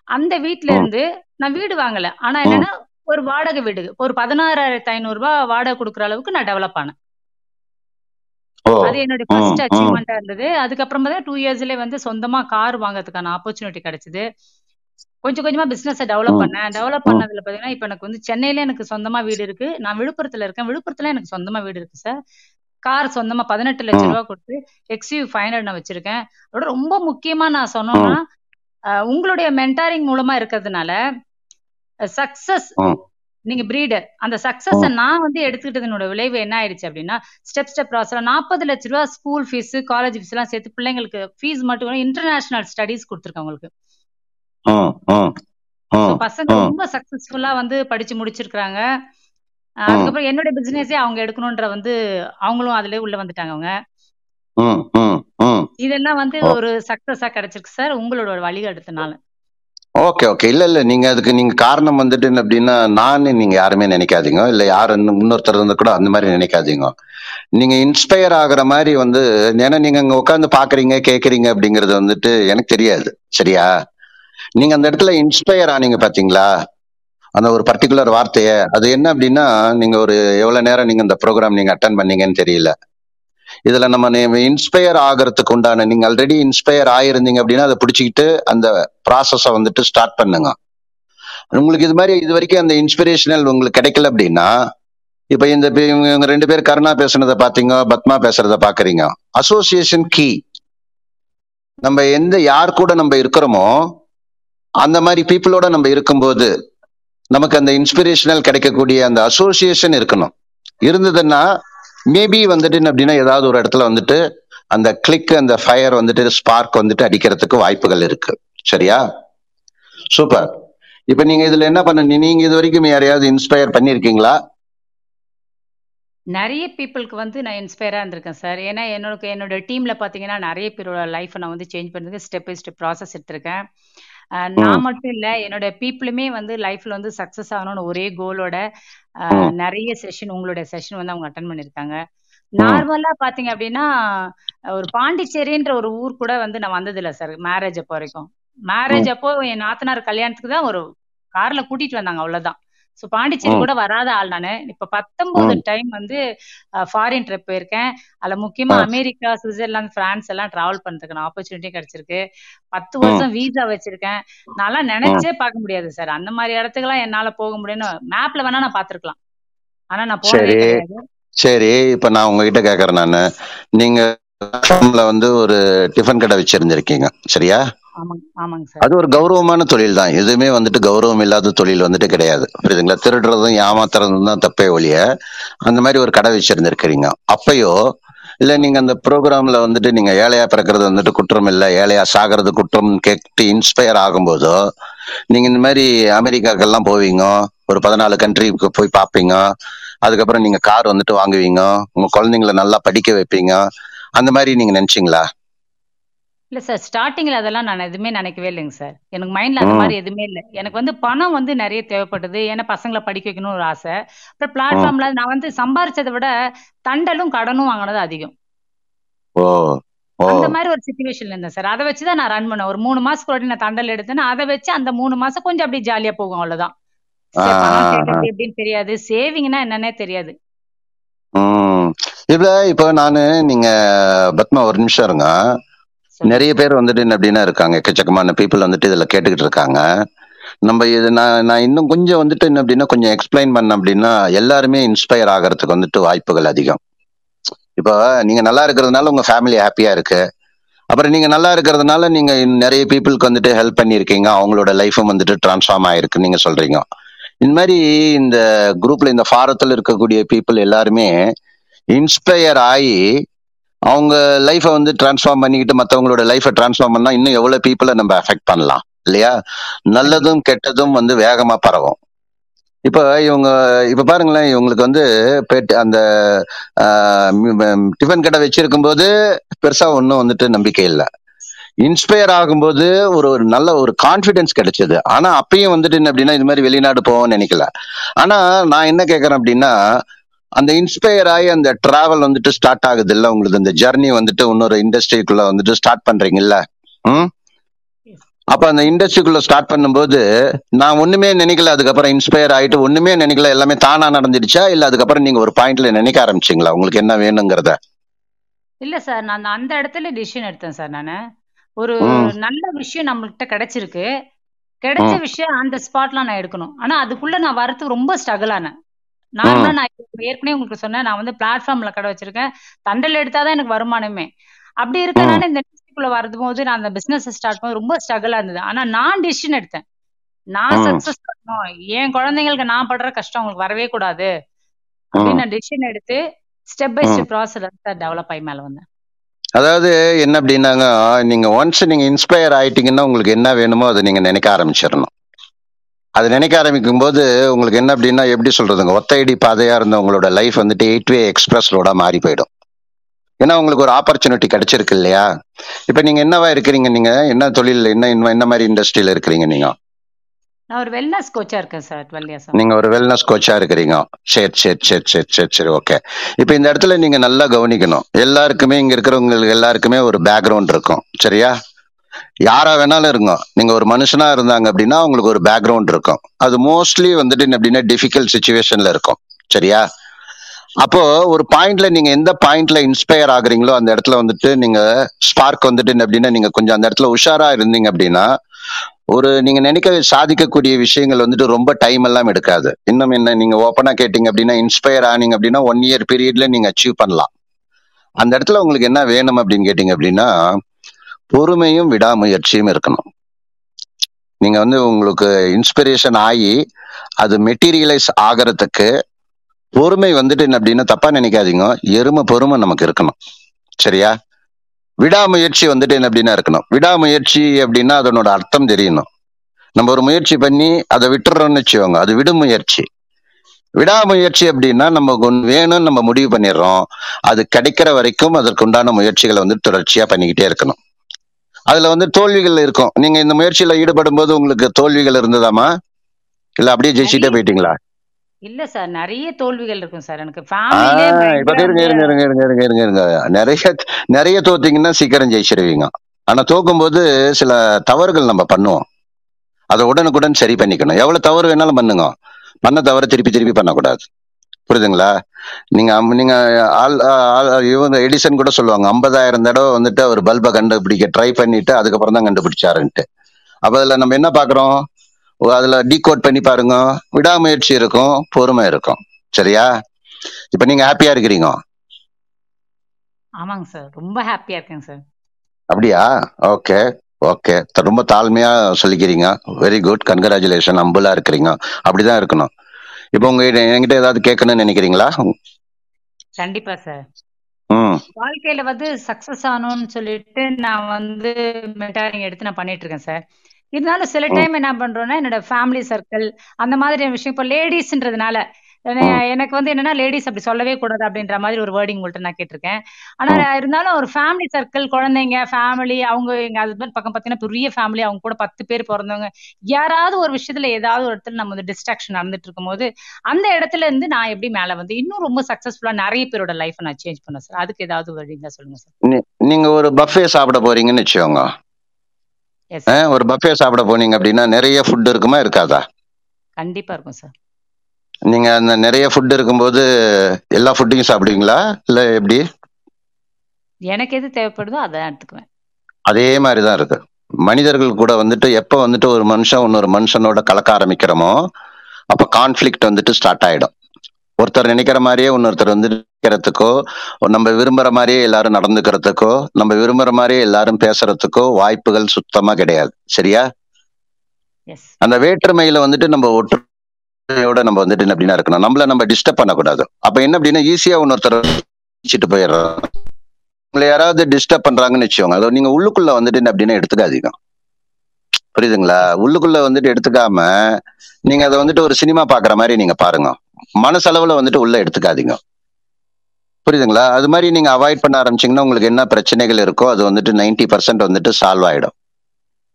அந்த வீட்ல ம், இருந்து நான் வீடு வாங்கல. ஆனா. என்னன்னா ஒரு வாடகை வீடு. ஒரு பதினாறாயிரத்தி ஐநூறு ரூபாய் வாடகை கொடுக்குற அளவுக்கு நான் டெவலப் ஆனேன். அது என்னுடைய ஃபர்ஸ்ட் அச்சீவ்மெண்டா இருந்தது. அதுக்கப்புறமா தான் டூ இயர்ஸ்லயே வந்து சொந்தமா கார் வாங்குறதுக்கான ஆப்பர்ச்சுனிட்டி கிடைச்சது. கொஞ்சம் கொஞ்சமா பிசினஸை டெவலப் பண்ணேன். டெவலப் பண்ணதுல பாத்தீங்கன்னா இப்ப எனக்கு வந்து சென்னையில எனக்கு சொந்தமா வீடு இருக்கு. நான் விழுப்புரத்துல இருக்கேன். விழுப்புரத்துல எனக்கு சொந்தமா வீடு இருக்கு சார் கார் சொந்தமா பதினெட்டு லட்சம் ரூபாய் கொடுத்து எக்ஸ்யூ ஃபைவ் ஹண்ட்ரட் நான் வச்சிருக்கேன். அதோட ரொம்ப முக்கியமா நான் சொன்னோம்னா உங்களுடைய மென்டாரிங் மூலமா இருக்கிறதுனால சக்சஸ் நீங்க பிரீடர் அந்த சக்சஸ நான் வந்து எடுத்துக்கிட்டதனோட விளைவு என்ன ஆயிடுச்சு அப்படின்னா ஸ்டெப் ஸ்டெப் ப்ராசஸ் நாற்பது லட்ச ரூபா ஸ்கூல் ஃபீஸ் காலேஜ் ஃபீஸ் எல்லாம் சேர்த்து பிள்ளைங்களுக்கு ஃபீஸ் மட்டும் இன்டர்நேஷனல் ஸ்டடீஸ் கொடுத்துருக்கேன் உங்களுக்கு. பசங்க ரொம்ப சக்சஸ்ஃபுல்லா வந்து படிச்சு முடிச்சிருக்காங்க அதுக்கப்புறம் என்னுடைய பிசினஸே அவங்க எடுக்கணும்ன்ற வந்து அவங்களும் அதுலயே உள்ள வந்துட்டாங்க அவங்க. இதெல்லாம் வந்து ஒரு சக்சஸா கிடைச்சிருக்கு சார் உங்களோட வழிகாட்டுனால ஓகே ஓகே. இல்ல இல்ல. நீங்க அதுக்கு நீங்க காரணம் வந்துட்டு அப்படின்னா நான் நீங்க யாருமே நினைக்காதீங்க. இல்ல யாரு இன்னொருத்தர் இருந்து கூட அந்த மாதிரி நினைக்காதீங்க. நீங்க இன்ஸ்பயர் ஆகுற மாதிரி வந்து ஏன்னா நீங்க அங்க உட்காந்து பாக்குறீங்க கேக்குறீங்க அப்படிங்கறது வந்துட்டு எனக்கு தெரியாது. சரியா? நீங்க அந்த இடத்துல இன்ஸ்பயர் ஆனீங்க பாத்தீங்களா? அந்த ஒரு பர்டிகுலர் வார்த்தையை அது என்ன அப்படின்னா நீங்க ஒரு எவ்வளவு நேரம் நீங்க இந்த ப்ரோக்ராம் நீங்க அட்டன் பண்ணீங்கன்னு தெரியல. இதுல நம்ம இன்ஸ்பயர் ஆகிறதுக்கு உண்டான நீங்க ஆல்ரெடி இன்ஸ்பயர் ஆயிருந்தீங்க அப்படின்னா அதை பிடிச்சிக்கிட்டு அந்த ப்ராசஸை வந்துட்டு ஸ்டார்ட் பண்ணுங்க. உங்களுக்கு இது மாதிரி இது வரைக்கும் அந்த இன்ஸ்பிரேஷனல் உங்களுக்கு கிடைக்கல அப்படின்னா இப்ப இந்த பே- இவங்க இவங்க ரெண்டு பேர் கருணா பேசுனதை பாத்தீங்க பத்மா பேசுறத பாக்குறீங்க. அசோசியேஷன் கீ நம்ம எந்த யார் கூட நம்ம இருக்கிறோமோ அந்த மாதிரி பீப்புளோட நம்ம இருக்கும்போது நமக்கு அந்த இன்ஸ்பிரேஷனல் கிடைக்கக்கூடிய அந்த அசோசியேஷன் இருக்கணும். இருந்ததுன்னா மேபி வந்துட்டு அப்படின்னா ஏதாவது ஒரு இடத்துல வந்துட்டு அந்த கிளிக் அந்த ஃபயர் வந்துட்டு ஸ்பார்க் வந்துட்டு அடிக்கிறதுக்கு வாய்ப்புகள் இருக்கு. சரியா? சூப்பர் இப்ப நீங்க இதுல என்ன பண்ண நீங்க இது வரைக்கும் யாரையாவது இன்ஸ்பயர் பண்ணிருக்கீங்களா நிறைய பீப்புளுக்கு வந்து நான் இன்ஸ்பயரா இருந்திருக்கேன் சார். ஏன்னா என்னோட என்னோட டீம்ல பார்த்தீங்கன்னா, நிறைய பேரோட லைஃப்பை நான் வந்து சேஞ்ச் பண்ணுறதுக்கு ஸ்டெப் பை ஸ்டெப் ப்ராசஸ் எடுத்திருக்கேன். நான் மட்டும் இல்ல, என்னோட பீப்பிளுமே வந்து லைஃப்ல வந்து சக்சஸ் ஆகணும்னு ஒரே கோலோட. நிறைய செஷன் உங்களுடைய செஷன் வந்து அவங்க அட்டெண்ட் பண்ணியிருக்காங்க. ம். நார்மலா பார்த்தீங்க அப்படின்னா, ஒரு பாண்டிச்சேரின்ற ஒரு ஊர் கூட வந்து நான் வந்ததில்ல சார், மேரேஜ் அப்போ வரைக்கும். மேரேஜ். அப்போ என் நாத்தனார் கல்யாணத்துக்கு தான் ஒரு கார்ல கூட்டிட்டு வந்தாங்க அவ்வளோதான். ஸோ பாண்டிச்சேரி. கூட வராத ஆள் நானு. இப்ப 19 ம். டைம் வந்து ஃபாரின் ட்ரிப் போயிருக்கேன். அதுல முக்கியமா. அமெரிக்கா, சுவிட்சர்லாந்து, பிரான்ஸ் எல்லாம் டிராவல் பண்றதுக்கான ஆப்பர்ச்சுனிட்டி கிடைச்சிருக்கு. 10 ம். வருஷம் வீசா வச்சிருக்கேன். நான்லாம். நினைச்சே பார்க்க முடியாது சார். அந்த மாரி இடத்துக்குலாம் என்னால போக முடியும்னு மேப்ல வேணா நான் பார்த்துருக்கலாம். ஆனா நான் போனதே சரி. கிடையாது. சரி. இப்ப நான் உங்ககிட்ட கேட்கறேன் நானு. நீங்க வந்து ஒரு டிஃபன் கடை வச்சிருந்திருக்கீங்க. சரியா? அது ஒரு கௌரவமான தொழில் தான். எதுவுமே வந்துட்டு கௌரவம் இல்லாத தொழில் வந்துட்டு கிடையாது. புரியுதுங்களா? திருடுறதும், ஏமாத்துறதும் தான் தப்பே ஒழிய, அந்த மாதிரி ஒரு கடை வச்சிருந்திருக்கிறீங்க. அப்பயோ, இல்ல நீங்க அந்த ப்ரோக்ராம்ல வந்துட்டு நீங்க ஏழையா பிறக்கிறது வந்துட்டு குற்றம் இல்ல, ஏழையா சாகிறது குற்றம்னு கேட்டு இன்ஸ்பயர் ஆகும்போதோ, நீங்க இந்த மாதிரி அமெரிக்காக்கெல்லாம் போவீங்க. ஒரு 14 கண்ட்ரிக்கு போய் பார்ப்பீங்க. அதுக்கப்புறம் நீங்க கார் வந்துட்டு வாங்குவீங்க. உங்க குழந்தைங்கள நல்லா படிக்க வைப்பீங்க. அந்த மாதிரி நீங்க நினைச்சீங்களா? இல்ல சார். ஸ்டார்ட்டிங்ல அதெல்லாம் நான் எதுவுமே நினைக்கவே இல்லைங்க சார். எனக்கு மைண்ட்ல அந்த ம். மாரி எதுவுமே இல்ல. எனக்கு வந்து பணம் வந்து நெறைய தேவைப்பட்டது. ஏன்னா பசங்கள படிக்க வைக்கணும்னு ஒரு ஆசை. அப்புறம். பிளாட்ஃபார்ம்ல நான் வந்து சம்பாரிச்சத விட தண்டலும், கடனும் வாங்குனது அதிகம். அந்த மாரி ஒரு சிச்சுவேஷன்ல இருந்தேன் சார். அத வச்சு தான் நான் ரன் பண்ணேன். ஒரு 3 மாசத்துக்கு நான் தண்டல் எடுத்தேன்னா, அத வச்சு அந்த 3 மாசம் கொஞ்சம் அப்படியே ஜாலியா போகும். சேர்க்கறது எப்படின்னு தெரியாது. சேவிங்னா என்னன்னே தெரியாது. ம். இதுல இப்ப நானு நீங்க பத்மா ஒரு நிமிஷம் இருங்க. நிறைய பேர் வந்துட்டு என்ன அப்படின்னா இருக்காங்க. எக்கச்சக்கமான பீப்புள் வந்துட்டு இதுல கேட்டுக்கிட்டு இருக்காங்க. நம்ம இது நான் நான் இன்னும் கொஞ்சம் வந்துட்டு என்ன அப்படின்னா, கொஞ்சம் எக்ஸ்பிளைன் பண்ணேன் அப்படின்னா, எல்லாருமே இன்ஸ்பயர் ஆகிறதுக்கு வந்துட்டு வாய்ப்புகள் அதிகம். இப்போ நீங்க நல்லா இருக்கிறதுனால உங்க ஃபேமிலி ஹாப்பியாக இருக்கு. அப்புறம் நீங்க நல்லா இருக்கிறதுனால நீங்க நிறைய பீப்புளுக்கு வந்துட்டு ஹெல்ப் பண்ணியிருக்கீங்க. அவங்களோட லைஃப்பும் வந்துட்டு ட்ரான்ஸ்ஃபார்ம் ஆயிருக்கு நீங்க சொல்றீங்க. இந்த மாதிரி இந்த குரூப்ல இந்த ஃபாரத்தில் இருக்கக்கூடிய பீப்புள் எல்லாருமே இன்ஸ்பயர் ஆகி அவங்க லைஃபை வந்து ட்ரான்ஸ்ஃபார்ம் பண்ணிக்கிட்டு மற்றவங்களோட லைஃபை ட்ரான்ஸ்ஃபார்ம் பண்ணால் இன்னும் எவ்வளோ பீப்பிள நம்ம அஃபெக்ட் பண்ணலாம். இல்லையா? நல்லதும், கெட்டதும் வந்து வேகமாக பரவும். இப்போ இவங்க இப்போ பாருங்களேன், இவங்களுக்கு வந்து பெட் அந்த டிஃபன் கடை வச்சிருக்கும்போது பெருசாக ஒன்றும் வந்துட்டு நம்பிக்கை இல்லை இன்ஸ்பயர் ஆகும்போது ஒரு ஒரு நல்ல ஒரு கான்ஃபிடென்ஸ் கிடைச்சது. ஆனால் அப்பயும் வந்துட்டு என்ன அப்படின்னா, இது மாதிரி வெளிநாடு போவோம்னு நினைக்கல. ஆனால் நான் என்ன கேட்குறேன் அப்படின்னா, அந்த இன்ஸ்பயர் ஆயி அந்த டிராவல் வந்துட்டு ஸ்டார்ட் ஆகுதுல்ல உங்களுக்கு இந்த ஜர்னி வந்துட்டு இன்னொரு இண்டஸ்ட்ரிக்குள்ள வந்துட்டு ஸ்டார்ட் பண்றீங்கல்ல? ம். அப்ப அந்த இண்டஸ்ட்ரிக்குள்ள ஸ்டார்ட் பண்ணும்போது, நான் ஒண்ணுமே நினைக்கல. அதுக்கப்புறம் இன்ஸ்பயர் ஆயிட்டு ஒண்ணுமே நினைக்கல. எல்லாமே தானா நடந்துடுச்சா? இல்ல அதுக்கப்புறம் நீங்க ஒரு பாயிண்ட்ல நினைக்க ஆரம்பிச்சீங்களா? உங்களுக்கு என்ன வேணுங்கிறத? இல்ல சார். நான் அந்த இடத்துல டிசிஷன் எடுத்தேன் சார் நானு. ஒரு. நல்ல விஷயம் நம்மள்ட்ட கிடைச்சிருக்கு. கிடைச்ச. விஷயம் அந்த ஸ்பாட்ல நான் எடுக்கணும். ஆனா அதுக்குள்ள நான் வரதுக்கு ரொம்ப ஸ்ட்ரகிள் ஆனேன். நார்மலா. நான் ஏற்கனவே உங்களுக்கு சொன்னேன். நான் வந்து பிளாட்ஃபார்ம்ல கடை வச்சிருக்கேன். தண்டல் எடுத்தா தான் எனக்கு வருமானமே. அப்படி. இருக்கனால இந்த இண்டஸ்ட்ரிக்குள்ள வரும்போது நான் அந்த பிசினஸ் ஸ்டார்ட் பண்ண ரொம்ப ஸ்ட்ரகிளா இருந்தது. ஆனா நான் டிசிஷன் எடுத்தேன். நான். சக்சஸ் பண்ணணும். என் குழந்தைங்களுக்கு நான் படுற கஷ்டம் அவங்களுக்கு வரவே கூடாது. அப்படின்னு. நான் டிசிஷன் எடுத்து ஸ்டெப் பை. ஸ்டெப் ப்ராசஸ்ல டெவலப் ஆகி மேல வந்தேன். அதாவது என்ன அப்படின்னாங்க, நீங்க ஒன்ஸ் நீங்க இன்ஸ்பயர் ஆயிட்டீங்கன்னா, உங்களுக்கு என்ன வேணுமோ அத நீங்க நினைக்க ஆரம்பிச்சிரணும். அது நினைக்க ஆரம்பிக்கும்போது, உங்களுக்கு என்ன அப்படின்னா, எப்படி சொல்றதுங்க, ஒத்தையடி பாதையா இருந்த உங்களோட லைஃப் வந்துட்டு 8 வே எக்ஸ்பிரஸ் ரோடா மாறி போயிடும். ஏன்னா உங்களுக்கு ஒரு ஆப்பர்ச்சுனிட்டி கிடைச்சிருக்கு இல்லையா? இப்ப நீங்க என்னவா இருக்கிறீங்க நீங்க? என்ன தொழில் என்ன என்ன மாரி இண்டஸ்ட்ரியில இருக்கிறீங்க நீங்க? நான் ஒரு வெல்னஸ் கோச்சா இருக்கேன் சார் 12 இயர்ஸா. நீங்க ஒரு வெல்னஸ் கோச்சா இருக்கிறீங்க. சரி, சரி, சரி, சரி, சரி, சரி. ஓகே. இப்ப இந்த இடத்துல நீங்க நல்லா கவனிக்கணும். எல்லாருக்குமே இங்க இருக்கிறவங்களுக்கு எல்லாருக்குமே ஒரு பேக்ரவுண்ட் இருக்கும். சரியா? யாரா வேணாலும் இருங்க. நீங்க ஒரு மனுஷனா இருந்தாங்க அப்படின்னா, உங்களுக்கு ஒரு பேக்ரவுண்ட் இருக்கும். அது மோஸ்ட்லி வந்துட்டு என்ன அப்படின்னா, டிஃபிகல்ட் சுச்சுவேஷன்ல இருக்கும். சரியா? அப்போ ஒரு பாயிண்ட்ல நீங்க எந்த பாயிண்ட்ல இன்ஸ்பயர் ஆகுறீங்களோ, அந்த இடத்துல வந்துட்டு நீங்க ஸ்பார்க் வந்துட்டு என்ன அப்படின்னா, நீங்க கொஞ்சம் அந்த இடத்துல உஷாரா இருந்தீங்க அப்படின்னா, ஒரு நீங்க நினைக்க சாதிக்கக்கூடிய விஷயங்கள் வந்துட்டு ரொம்ப டைம் எல்லாம் எடுக்காது. இன்னும் என்ன நீங்க ஓப்பனா கேட்டீங்க அப்படின்னா, இன்ஸ்பயர் ஆனீங்க அப்படின்னா, ஒன் இயர் பீரியட்ல நீங்க அச்சீவ் பண்ணலாம். அந்த இடத்துல உங்களுக்கு என்ன வேணும் அப்படின்னு கேட்டீங்க அப்படின்னா, பொறுமையும், விடாமுயற்சியும் இருக்கணும். நீங்க வந்து உங்களுக்கு இன்ஸ்பிரேஷன் ஆகி அது மெட்டீரியலைஸ் ஆகிறதுக்கு பொறுமை வந்துட்டு என்ன அப்படின்னா, தப்பா நினைக்காதீங்க. எருமை பொறுமை நமக்கு இருக்கணும். சரியா? விடாமுயற்சி வந்துட்டு என்ன அப்படின்னா இருக்கணும். விடாமுயற்சி அப்படின்னா அதனோட அர்த்தம் தெரியணும். நம்ம ஒரு முயற்சி பண்ணி அதை விட்டுறோம்னு வச்சுக்கோங்க. அது விடுமுயற்சி. விடாமுயற்சி அப்படின்னா நமக்கு வேணும்னு நம்ம முடிவு பண்ணிடுறோம் அது கிடைக்கிற வரைக்கும் அதற்குண்டான முயற்சிகளை வந்து தொடர்ச்சியா பண்ணிக்கிட்டே இருக்கணும் அதுல வந்து தோல்விகள் இருக்கும். நீங்க இந்த முயற்சியில ஈடுபடும் போது உங்களுக்கு தோல்விகள் இருந்ததாமா? இல்ல அப்படியே ஜெயிச்சுட்டே போயிட்டீங்களா? இல்ல சார் நிறைய தோல்விகள் இருக்கும் சார். எனக்கு இருங்க இருங்க இருங்க இருங்க இருங்க இருங்க இருங்க. நிறைய நிறைய தோத்தீங்கன்னா சீக்கிரம் ஜெயிச்சிருவீங்க. ஆனா தோக்கும்போது சில தவறுகள் நம்ம பண்ணுவோம். அதை உடனுக்குடன் சரி பண்ணிக்கணும். எவ்வளவு தவறு வேணாலும் பண்ணுங்க. பண்ண தவறு திருப்பி திருப்பி பண்ணக்கூடாது. புரியுதுங்களா? நீங்க நீங்க ஆள் இவங்க எடிசன் கூட சொல்லுவாங்க. ஐம்பதாயிரம் தடவை வந்துட்டு அவர் பல்பை கண்டுபிடிக்க ட்ரை பண்ணிட்டு அதுக்கப்புறம் தான் கண்டுபிடிச்சாருன்ட்டு. அப்ப அதுல நம்ம என்ன பாக்குறோம்? அதுல டீகோட் பண்ணி பாருங்க. விடாமுயற்சி இருக்கும் பொறுமை இருக்கும். சரியா? இப்ப நீங்க ஹாப்பியா இருக்கிறீங்க. ஆமாங்க சார். ரொம்ப ஹாப்பியா இருக்கேங்க சார். அப்படியா? ஓகே. ஓகே. ரொம்ப தாழ்மையா சொல்லிக்கிறீங்க. வெரி குட் கன்கிராச்சுலேஷன் அம்புலா இருக்கிறீங்க. அப்படிதான் இருக்கணும். இப்போ உங்க என்கிட்ட ஏதாவது கேட்கணும்னு நினைக்கிறீங்களா? கண்டிப்பா சார் வாழ்க்கையில வந்து சக்சஸ் ஆகணும்னு சொல்லிட்டு நான் வந்து மென்டாரிங் எடுத்து நான் பண்ணிட்டு இருக்கேன் சார் இருந்தாலும் சில டைம் என்ன பண்றோம்னா என்னோட ஃபேமிலி சர்க்கிள் அந்த மாதிரி விஷயம். இப்போ லேடிஸ்ன்றதுனால எனக்கு வந்து என்னன்னா லேடிஸ் அப்படி சொல்லவே கூடாது அப்படின்ற மாதிரி ஒரு வேர்டிங் உங்கள்கிட்ட நான் கேட்டிருக்கேன். ஆனா இருந்தாலும் ஒரு ஃபேமிலி சர்க்கிள் குழந்தைங்க ஃபேமிலி அவங்க எங்க ஹஸ்பண்ட் பக்கம் பார்த்தீங்கன்னா பெரிய ஃபேமிலி அவங்க கூட பத்து பேர் பிறந்தவங்க யாராவது ஒரு விஷயத்துல ஏதாவது ஒரு இடத்துல நம்ம வந்து டிஸ்ட்ராக்ஷன் நடந்துட்டு இருக்கும்போது அந்த இடத்துல இருந்து நான் எப்படி மேல வந்து இன்னும் ரொம்ப சக்சஸ்ஃபுல்லா நிறைய பேரோட லைஃப் நான் சேஞ்ச் பண்ணேன் சார் அதுக்கு ஏதாவது வழி இருந்தா சொல்லுங்க சார் நீங்க ஒரு பஃபே சாப்பிட போறீங்கன்னு வச்சுக்கோங்க. ஒரு பஃபே சாப்பிட போனீங்க அப்படின்னா நிறைய ஃபுட் இருக்குமா இருக்காதா? கண்டிப்பா இருக்கும் சார் நீங்க அந்த நிறைய ஃபுட் இருக்கும்போது எல்லா ஃபுட்டையும் சாப்பிடுவீங்களா? இல்ல எப்படி? எனக்கு எது தேவைப்படுதோ அதை எடுத்துக்குவேன். அதே மாதிரி தான் இருக்கு. மனிதர்கள் கூட வந்துட்டு எப்ப வந்துட்டு ஒரு மனுஷன் இன்னொரு மனுஷனோட கலக்க ஆரம்பிக்கிறோமோ அப்ப கான்ஃபிளிக்ட் வந்துட்டு ஸ்டார்ட் ஆயிடும். ஒருத்தர் நினைக்கிற மாதிரியே இன்னொருத்தர் வந்து நினைக்கிறதுக்கோ நம்ம விரும்புற மாதிரியே எல்லாரும் நடந்துக்கிறதுக்கோ நம்ம விரும்புற மாதிரியே எல்லாரும் பேசுறதுக்கோ வாய்ப்புகள் சுத்தமா கிடையாது. சரியா? அந்த வேற்றுமையில வந்துட்டு நம்ம ஒற்றுமையோட நம்ம வந்துட்டு என்ன அப்படின்னா இருக்கணும். நம்மள நம்ம டிஸ்டர்ப் பண்ணக்கூடாது. அப்ப என்ன அப்படின்னா ஈஸியா இன்னொருத்தர் போயிடுறோம். உங்களை யாராவது டிஸ்டர்ப் பண்றாங்கன்னு வச்சுக்கோங்க. அதை நீங்க உள்ளுக்குள்ள வந்துட்டு என்ன அப்படின்னா எடுத்துக்காதீங்க. புரியுதுங்களா? உள்ளுக்குள்ள வந்துட்டு எடுத்துக்காம நீங்க அதை வந்துட்டு ஒரு சினிமா பாக்குற மாதிரி நீங்க பாருங்க. மனசளவுல வந்துட்டு உள்ள எடுத்துக்காதீங்க. புரியுதுங்களா? அது மாதிரி நீங்க அவாய்ட் பண்ண ஆரம்பிச்சீங்கன்னா உங்களுக்கு என்ன பிரச்சனைகள் இருக்கோ அது வந்துட்டு 90% பர்சன்ட் வந்துட்டு சால்வ் ஆயிடும்.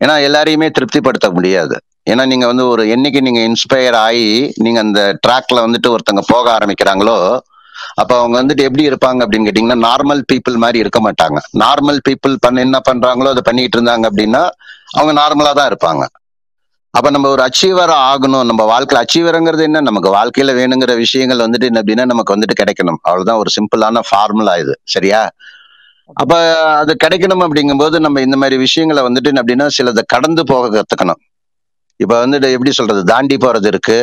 ஏன்னா எல்லாரையுமே திருப்திப்படுத்த முடியாது. ஏன்னா நீங்க வந்து ஒரு என்னைக்கு நீங்க இன்ஸ்பயர் ஆகி நீங்க அந்த ட்ராக்ல வந்துட்டு ஒருத்தங்க போக ஆரம்பிக்கிறாங்களோ அப்ப அவங்க வந்துட்டு எப்படி இருப்பாங்க அப்படின்னு கேட்டீங்கன்னா நார்மல் பீப்புள் மாதிரி இருக்க மாட்டாங்க. நார்மல் பீப்புள் பண்ண என்ன பண்றாங்களோ அதை பண்ணிட்டு இருந்தாங்க அப்படின்னா அவங்க நார்மலா தான் இருப்பாங்க. அப்ப நம்ம ஒரு அச்சீவர் ஆகணும். நம்ம வாழ்க்கையில அச்சீவருங்கிறது என்ன? நமக்கு வாழ்க்கையில வேணுங்கிற விஷயங்கள் வந்துட்டு என்ன அப்படின்னா நமக்கு வந்துட்டு கிடைக்கணும். அவ்வளவுதான். ஒரு சிம்பிளான ஃபார்முலா இது. சரியா? அப்ப அது கிடைக்கணும் அப்படிங்கும்போது நம்ம இந்த மாதிரி விஷயங்களை வந்துட்டு என்ன அப்படின்னா சிலதை கடந்து போக கத்துக்கணும். இப்போ வந்துட்டு எப்படி சொல்றது? தாண்டி போறது இருக்கு.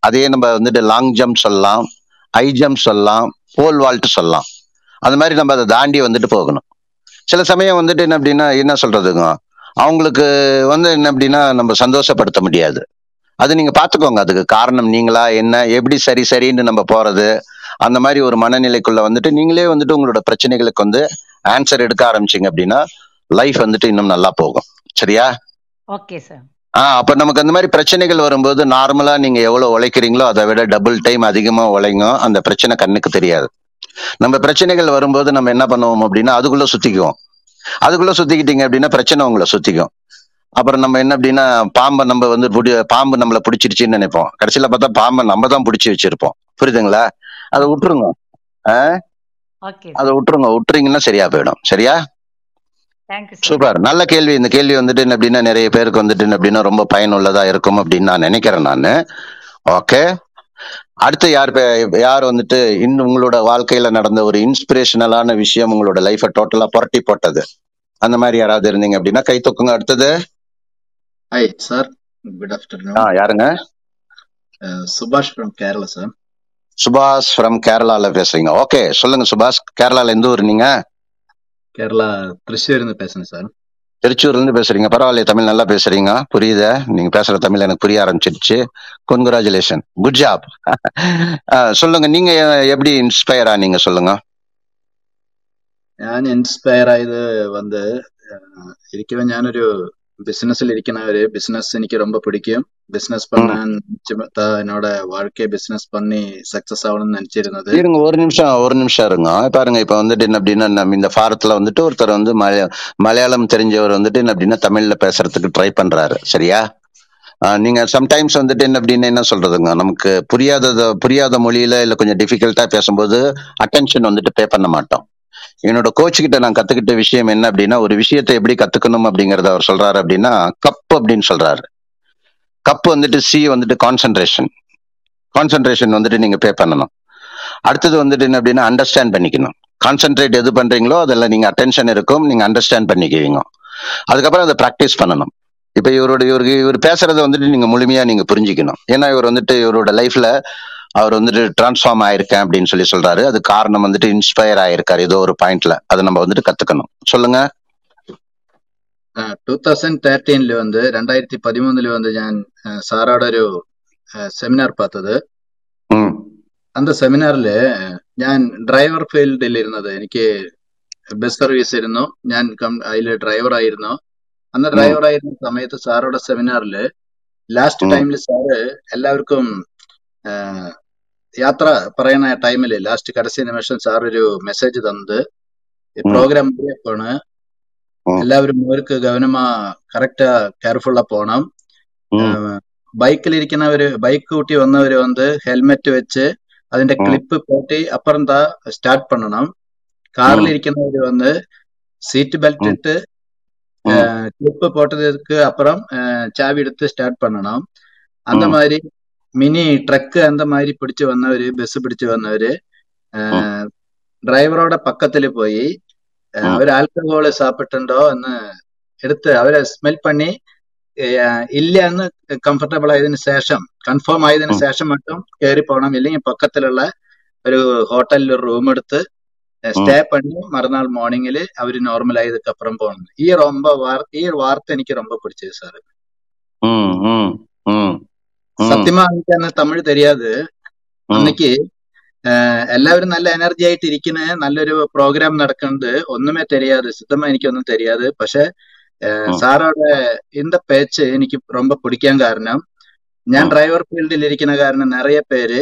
அதே நம்ம வந்துட்டு லாங் ஜம்ப் சொல்லலாம் ஹை ஜம்ப் சொல்லலாம் போல் வால்ட் சொல்லலாம். அந்த மாதிரி நம்ம அதை தாண்டி வந்துட்டு போகணும். சில சமயம் வந்துட்டு என்ன அப்படின்னா என்ன சொல்றதுங்க? அவங்களுக்கு வந்து என்ன அப்படின்னா நம்ம சந்தோஷப்படுத்த முடியாது. அது நீங்க பாத்துக்கோங்க அதுக்கு காரணம் நீங்களா என்ன எப்படி சரி சரின்னு நம்ம போறது அந்த மாதிரி ஒரு மனநிலைக்குள்ள வந்துட்டு நீங்களே வந்துட்டு உங்களோட பிரச்சனைகளுக்கு வந்து ஆன்சர் எடுக்க ஆரம்பிச்சீங்க அப்படின்னா லைஃப் வந்துட்டு இன்னும் நல்லா போகும். சரியா? ஓகே சார் ஆஹ் அப்ப நமக்கு அந்த மாதிரி பிரச்சனைகள் வரும்போது நார்மலா நீங்க எவ்வளவு உழைக்கிறீங்களோ அதை விட டபுள் டைம் அதிகமா உழைங்க. அந்த பிரச்சனை கண்ணுக்கு தெரியாது. நம்ம பிரச்சனைகள் வரும்போது நம்ம என்ன பண்ணுவோம் அப்படின்னா அதுக்குள்ள சுத்திக்குவோம். அதுக்குள்ள சுத்திக்கிட்டீங்க அப்படின்னா பிரச்சனை உங்களை சுத்திக்கும். அப்புறம் நம்ம என்ன அப்படின்னா பாம்பை நம்ம வந்து புடி பாம்பு நம்மள பிடிச்சிருச்சுன்னு நினைப்போம். கடைசியில பார்த்தா பாம்பை நம்ம தான் பிடிச்சி வச்சிருப்போம். புரியுதுங்களா? அதை விட்டுருங்க. அதை விட்டுருங்க. விட்டுறீங்கன்னா சரியா போயிடும். சரியா? சூப்பர். நல்ல கேள்வி. இந்த கேள்வி வந்துட்டு அப்படின்னா நிறைய பேருக்கு வந்துட்டு அப்படின்னா ரொம்ப பயனுள்ளதா இருக்கும் அப்படின்னு நான் நினைக்கிறேன் நான். ஓகே. அடுத்து யார் பே- யார் வந்துட்டு இன்னும் உங்களோட வாழ்க்கையில நடந்த ஒரு இன்ஸ்பிரேஷனலான விஷயம் உங்களோட லைஃபை டோட்டலா புரட்டி போட்டது? அந்த மாதிரி யாராவது இருந்தீங்க அப்படின்னா கை தூக்குங்க. அடுத்தது? Hi sir good ah afternoon யாருங்க Subash from Kerala sir Subash from கேரளால பேசுறீங்க. ஓகே சொல்லுங்க சுபாஷ். கேரளால எந்த ஊர் நீங்க? கேரளா திருச்சூர்ல இருந்து பேசுறேன் சார் திருச்சூர்ல இருந்து பேசுறீங்க பரவாயில்லையே தமிழ் நல்லா பேசுறீங்க புரியுது நீங்க பேசுற தமிழ் எனக்கு புரிய ஆரம்பிச்சிருச்சு கங்க்ராச்சுலேஷன் குட் ஜாப் சொல்லுங்க நீங்க எப்படி இன்ஸ்பயர் ஆனீங்க சொல்லுங்க ഞാൻ ഇൻസ്പയർ ആയത് വന്ന് ഇരിക്കുമ്പോൾ ഞാനൊരു ബിസിനസ്സിൽ ഇരിക്കുന്ന ഒരു ബിസിനസ് എനിക്ക് ரொம்ப പിടിക്കും பிசினஸ் பண்ண என்னோட வாழ்க்கையை பிசினஸ் பண்ணி சக்சஸ் ஆகணும்னு நினைச்சிருந்தது. இருங்க ஒரு நிமிஷம் ஒரு நிமிஷம் இருங்க. பாருங்க இப்ப வந்துட்டு என்ன அப்படின்னா நம்ம இந்த ஃபாரத்துல வந்துட்டு ஒருத்தர் வந்து மலையா மலையாளம் தெரிஞ்சவர் வந்துட்டு என்ன அப்படின்னா தமிழ்ல பேசுறதுக்கு ட்ரை பண்றாரு. சரியா? நீங்க சம்டைம்ஸ் வந்துட்டு என்ன அப்படின்னு என்ன சொல்றதுங்க? நமக்கு புரியாதத புரியாத மொழியில இல்ல கொஞ்சம் டிஃபிகல்ட்டா பேசும்போது அட்டென்ஷன் வந்துட்டு பே பண்ண மாட்டோம். என்னோட கோச் கிட்ட நான் கத்துக்கிட்ட விஷயம் என்ன அப்படின்னா ஒரு விஷயத்தை எப்படி கத்துக்கணும் அப்படிங்கறத அவர் சொல்றாரு அப்படின்னா கப் அப்படின்னு சொல்றாரு. கப் வந்துட்டு சி வந்துட்டு கான்சென்ட்ரேஷன் கான்சென்ட்ரேஷன் வந்துட்டு நீங்க பே பண்ணணும். அடுத்தது வந்துட்டு என்ன அப்படின்னா அண்டர்ஸ்டாண்ட் பண்ணிக்கணும். கான்சென்ட்ரேட் எது பண்றீங்களோ அதெல்லாம் நீங்க அட்டென்ஷன் இருக்கும் நீங்க அண்டர்ஸ்டாண்ட் பண்ணிக்குவீங்க. அதுக்கப்புறம் அதை ப்ராக்டிஸ் பண்ணணும். இப்ப இவரோட இவருக்கு இவர் பேசுறத வந்துட்டு நீங்க முழுமையா நீங்க புரிஞ்சுக்கணும். ஏன்னா இவர் வந்துட்டு இவரோட லைஃப்ல அவர் வந்துட்டு டிரான்ஸ்ஃபார்ம் ஆயிருக்கேன் அப்படின்னு சொல்லி சொல்றாரு. அது காரணம் வந்துட்டு இன்ஸ்பயர் ஆயிருக்காரு ஏதோ ஒரு பாயிண்ட்ல அதை நம்ம வந்துட்டு கத்துக்கணும். சொல்லுங்க. ടൂ തൗസൻഡ് തേർട്ടീനില് വന്ന് രണ്ടായിരത്തി പതിമൂന്നില് വന്ന് ഞാൻ ആ, സാറോടെ ഒരു സെമിനാർ பார்த்தது ம் அந்த സെമിനാറില് ഞാൻ ഡ്രൈവർ ഫീൽഡിൽ ഇരുന്നത് എനിക്ക് ബസ് സർവീസ് ഇരുന്നു ഞാൻ അതിൽ ഡ്രൈവർ ആയിരുന്നു അന്ന് ம் ഡ്രൈവർ ആയിരുന്ന സമയത്ത് സാറുടെ സെമിനാറില് ലാസ്റ്റ് ம் ടൈമിൽ സാറ് എല്ലാവർക്കും ആ, യാത്ര പറയുന്ന ടൈമില് ലാസ്റ്റ് കടസി നിമിഷം സാർ ഒരു മെസ്സേജ് തന്നത് ഈ ம் പ്രോഗ്രാം പോണ് ம் എല്ലാവരും അവർക്ക് ഗവനമാ കറക്റ്റാ കെയർഫുള്ളാ പോണം. ബൈക്കിൽ ഇരിക്കുന്നവര് ബൈക്ക് കൂട്ടി വന്നവര് വന്ന് ഹെൽമെറ്റ് വെച്ച് അതിന്റെ ക്ലിപ്പ് പോട്ടി അപ്പുറം താ സ്റ്റാർട്ട് പണണം. കാറിൽ ഇരിക്കുന്നവര് വന്ന് സീറ്റ് ബെൽറ്റ് ഇട്ട് ക്ലിപ്പ് പോട്ടതിക്ക് അപ്പുറം ചാവി എടുത്ത് സ്റ്റാർട്ട് പണണം. அந்த മാതിരി മിനി ട്രക്ക് அந்த മാതിരി பிடிச்சு വന്നവര് ബസ് பிடிச்சு വന്നവര് ഡ്രൈവറോടെ പക്കത്തിൽ പോയി அஹ், ம் അവര് ആൽക്കഹോള് സാപ്പിട്ടുണ്ടോ എന്ന് എടുത്ത് അവരെ സ്മെൽ പണി ഏഹ്, ഇല്ല എന്ന് കംഫർട്ടബിൾ ആയതിനു ശേഷം കൺഫേം ആയതിനു ம் ശേഷം மட்டும் കയറി പോകണം ഇല്ലെങ്കിൽ പക്കത്തിലുള്ള ഒരു ഹോട്ടലിൽ ഒരു റൂം എടുത്ത് ம் സ്റ്റേ பண்ணி மறுநாள் மார்னிங்ல அவரு நார்மல் ஆயதுக்கு அப்புறம் போகணும் ഈ ரொம்ப வார்- ഈ വാർത്ത എനിക്ക് ரொம்ப பிடிச்சது சார் ம் ம் ம் ம் സത്യമാ എനിക്ക് അന്ന് തമിഴ് தெரியாது ம் അന്നേക്ക് ഏഹ്, എല്ലാവരും നല്ല എനർജി ആയിട്ട് ഇരിക്കുന്ന നല്ലൊരു പ്രോഗ്രാം നടക്കുന്നത് ഒന്നുമേ തെരിയാതെ சுத்தமா എനിക്ക് ഒന്നും പക്ഷെ സാറോടെ இந்த പേച്ച് എനിക്ക് ரொம்ப പിടിക്കാൻ കാരണം. ഞാൻ ഡ്രൈവർ ഫീൽഡിൽ ഇരിക്കുന്ന കാരണം നിറയെ പേര്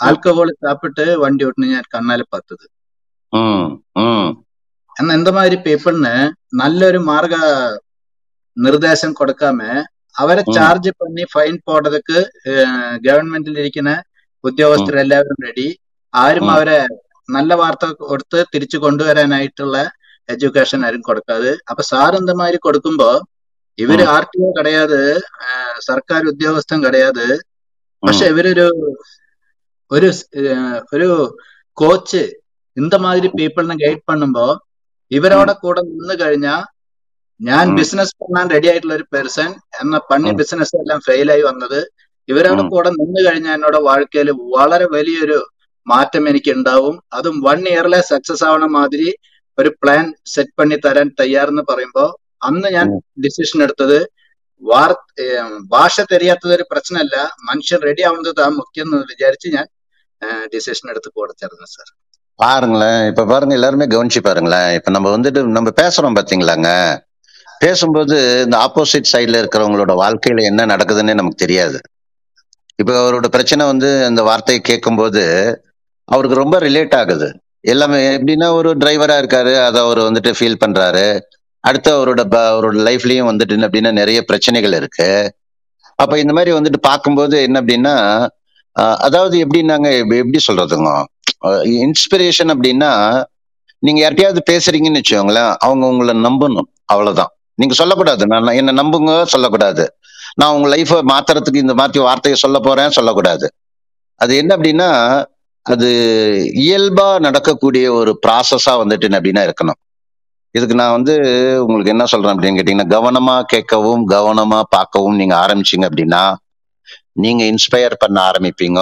ആൽക്കഹോൾ സാപ്പിട്ട് വണ്ടി ഓട്ടിന് ഞാൻ കണ്ണാൽ പത്തത്. എന്നാ എന്തമാതിരി പീപ്പിളിന് നല്ലൊരു മാർഗ നിർദ്ദേശം കൊടുക്കാമേ. അവരെ ചാർജ് പണി ഫൈൻ പോടതക്ക് ഗവൺമെന്റിൽ ഇരിക്കുന്ന ഉദ്യോഗസ്ഥരെല്ലാവരും റെഡി ആരും അവരെ നല്ല വാർത്ത കൊടുത്ത് തിരിച്ചു കൊണ്ടുവരാനായിട്ടുള്ള എഡ്യൂക്കേഷൻ ആരും കൊടുക്കാതെ അപ്പൊ സാർ എന്തമാതിരി കൊടുക്കുമ്പോ ഇവർ ആർ ടി ഒ കടയാതെ സർക്കാർ ഉദ്യോഗസ്ഥൻ കടയാതെ. പക്ഷെ ഇവരൊരു ഒരു ഒരു കോച്ച് ഇന്തമാതിരി പീപ്പിളിനെ ഗൈഡ് പണുമ്പോ ഇവരോടെ കൂടെ നിന്ന് കഴിഞ്ഞാൽ ഞാൻ ബിസിനസ് പണ്ണാൻ റെഡി ആയിട്ടുള്ള ഒരു പേഴ്സൺ എന്ന പണി ബിസിനസ് എല്ലാം ഫെയിലായി വന്നത് ഇവരോട് കൂടെ നിന്ന് കഴിഞ്ഞാൽ എന്നോട് வாழ்க்கைയിൽ വളരെ വലിയൊരു മാറ്റം എനിക്ക് ഉണ്ടാവും അതും വൺ ഇയറിലെ സക്സസ് ആവണ മാതിരി ഒരു പ്ലാൻ സെറ്റ് പണി തരാൻ തയ്യാറെന്ന് പറയുമ്പോൾ അന്ന് ഞാൻ ഡിസിഷൻ എടുത്തത് വാർ ഭാഷ തെരിയാത്തത് ഒരു പ്രശ്നമല്ല മനുഷ്യൻ റെഡി ആവുന്നത് ആ മുഖ്യം എന്ന് വിചാരിച്ച് ഞാൻ டிசிஷன் எடுத்து போட சேர்ந்தேன் சார் பாருங்களேன் இப்ப பாருங்க எல்லாருமே கவனிச்சு பாருங்களேன் இப்ப நம்ம வந்துட்டு நம்ம பேசுறோம் பாத்தீங்களாங்க பேசும்போது இந்த ஆப்போசிட் சைட்ல இருக்கிறவங்களோட வாழ்க்கையில என்ன நடக்குதுன்னு நமக்கு தெரியாது இப்போ அவரோட பிரச்சனை வந்து அந்த வார்த்தையை கேட்கும்போது அவருக்கு ரொம்ப ரிலேட் ஆகுது. எல்லாமே எப்படின்னா ஒரு டிரைவரா இருக்காரு அதை அவர் வந்துட்டு ஃபீல் பண்றாரு. அடுத்து அவரோட ப- அவரோட லைஃப்லயும் வந்துட்டு அப்படின்னா நிறைய பிரச்சனைகள் இருக்கு. அப்ப இந்த மாதிரி வந்துட்டு பார்க்கும்போது என்ன அப்படின்னா அதாவது எப்படி நாங்க எப்படி சொல்றதுங்க? இன்ஸ்பிரேஷன் அப்படின்னா நீங்க யார்கிட்டயாவது பேசுறீங்கன்னு வச்சுக்கோங்களேன் அவங்க உங்களை நம்பணும். அவ்வளவுதான். நீங்க சொல்லக்கூடாது. நான் என்ன நம்புங்க சொல்லக்கூடாது. நான் உங்க லைஃபை மாத்துறதுக்கு இந்த மாதிரி வார்த்தையை சொல்ல போறேன் சொல்லக்கூடாது. அது என்ன அப்படின்னா அது இயல்பா நடக்கக்கூடிய ஒரு ப்ராசஸா வந்துட்டு என்ன அப்படின்னா இருக்கணும். இதுக்கு நான் வந்து உங்களுக்கு என்ன சொல்றேன் அப்படின்னு கேட்டீங்கன்னா கவனமா கேட்கவும் கவனமா பார்க்கவும் நீங்க ஆரம்பிச்சீங்க அப்படின்னா நீங்க இன்ஸ்பயர் பண்ண ஆரம்பிப்பீங்க.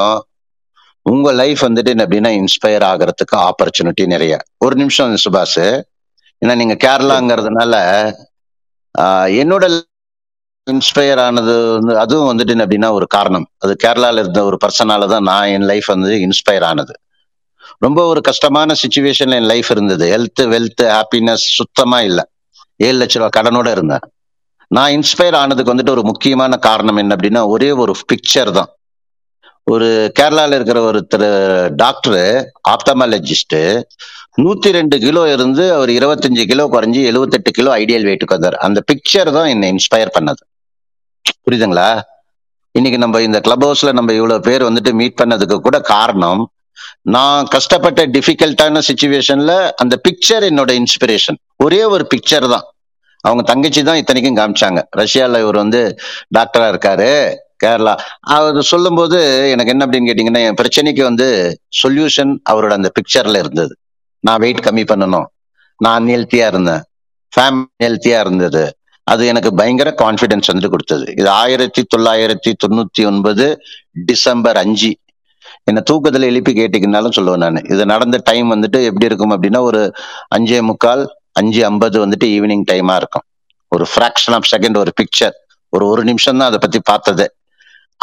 உங்க லைஃப் வந்துட்டு என்ன அப்படின்னா இன்ஸ்பயர் ஆகிறதுக்கு ஆப்பர்ச்சுனிட்டி நிறைய. ஒரு நிமிஷம் சுபாஷ். ஏன்னா நீங்க கேரளாங்கிறதுனால என்னோட இன்ஸ்பயர் ஆனது வந்து அதுவும் வந்துட்டு என்ன அப்படின்னா ஒரு காரணம். அது கேரளாவில் இருந்த ஒரு பர்சனால தான் நான் என் லைஃப் வந்து இன்ஸ்பயர் ஆனது ரொம்ப ஒரு கஷ்டமான சுச்சுவேஷன்ல என் லைஃப் இருந்தது. ஹெல்த் வெல்த் ஹாப்பினஸ் சுத்தமா இல்லை. ஏழு லட்ச ரூபாய் கடனோட இருந்தேன். நான் இன்ஸ்பயர் ஆனதுக்கு வந்துட்டு ஒரு முக்கியமான காரணம் என்ன அப்படின்னா ஒரே ஒரு பிக்சர் தான். ஒரு கேரளாவில் இருக்கிற ஒருத்தர் டாக்டரு ஆப்டமாலஜிஸ்ட்டு நூத்தி ரெண்டு கிலோ இருந்து அவர் இருபத்தஞ்சு கிலோ குறைஞ்சி எழுபத்தெட்டு கிலோ ஐடியல் வெயிட்டுக்கு வந்தார். அந்த பிக்சர் தான் என்னை இன்ஸ்பயர் பண்ணது. புரியுதுங்களா? இன்னைக்கு நம்ம இந்த கிளப் ஹவுஸ்ல நம்ம இவ்வளவு பேர் வந்துட்டு மீட் பண்ணதுக்கு கூட காரணம் நான் கஷ்டப்பட்ட டிஃபிகல்ட்டான சுச்சுவேஷன்ல அந்த பிக்சர் என்னோட இன்ஸ்பிரேஷன் ஒரே ஒரு பிக்சர் தான். அவங்க தங்கச்சி தான் இத்தனைக்கும் காமிச்சாங்க. ரஷ்யால இவர் வந்து டாக்டரா இருக்காரு கேரளா. அவர் சொல்லும்போது எனக்கு என்ன அப்படின்னு கேட்டீங்கன்னா என் பிரச்சனைக்கு வந்து சொல்யூஷன் அவரோட அந்த பிக்சர்ல இருந்தது. நான் வெயிட் கம்மி பண்ணணும். நான் அன்ஹெல்த்தியா இருந்தேன். ஃபேமிலி ஹெல்த்தியா இருந்தது. அது எனக்கு பயங்கர கான்ஃபிடென்ஸ் வந்து கொடுத்தது. இது ஆயிரத்தி தொள்ளாயிரத்தி தொண்ணூத்தி ஒன்பது டிசம்பர் அஞ்சு. என்னை தூக்கத்தில் எழுப்பி கேட்டீங்கன்னாலும் சொல்லுவேன் நான். இது நடந்த டைம் வந்துட்டு எப்படி இருக்கும் அப்படின்னா ஒரு அஞ்சே முக்கால் அஞ்சு ஐம்பது வந்துட்டு ஈவினிங் டைமா இருக்கும். ஒரு ஃப்ராக்ஷன் ஆஃப் செகண்ட் ஒரு பிக்சர் ஒரு ஒரு நிமிஷம் தான் அதை பத்தி பார்த்தது.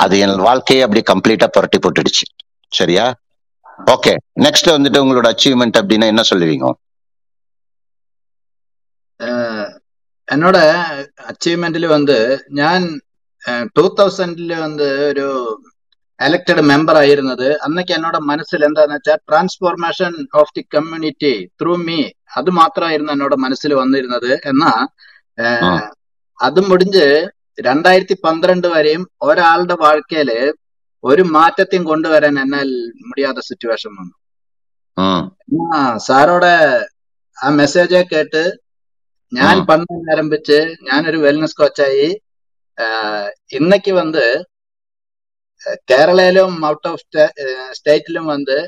அது என் வாழ்க்கையை அப்படி கம்ப்ளீட்டா புரட்டி போட்டுடுச்சு. சரியா? ஓகே நெக்ஸ்ட் வந்துட்டு உங்களோட அச்சீவ்மெண்ட் அப்படின்னா என்ன சொல்லுவீங்க? എന്നോട് അച്ചീവ്മെന്റിൽ വന്ന് ഞാൻ ടൂ തൗസൻഡിൽ വന്ന് ഒരു എലക്റ്റഡ് മെമ്പർ ആയിരുന്നത്. അന്നൊക്കെ എന്നോട് മനസ്സിൽ എന്താന്ന് വെച്ചാൽ transformation of the community through me അത് മാത്രമായിരുന്നു എന്നോട് മനസ്സിൽ വന്നിരുന്നത്. എന്നാ അത് മുടിഞ്ഞ് രണ്ടായിരത്തി പന്ത്രണ്ട് വരെയും ഒരാളുടെ വാഴ്ക്കയിൽ ഒരു മാറ്റത്തെയും കൊണ്ടുവരാൻ എന്നാൽ മുടിയാത്ത സിറ്റുവേഷൻ വന്നു. ആ. സാറോടെ ആ മെസ്സേജ് കേട്ട് ഞാൻ ഉം, பண்ண ஆரம்பிச்சு ഞാനൊരു വെൽനസ് കോച്ചായി ആഹ് ഇന്നേക്ക് വന്ന് കേരളയിലും ഔട്ട് ഓഫ് സ്റ്റേറ്റിലും വന്ന്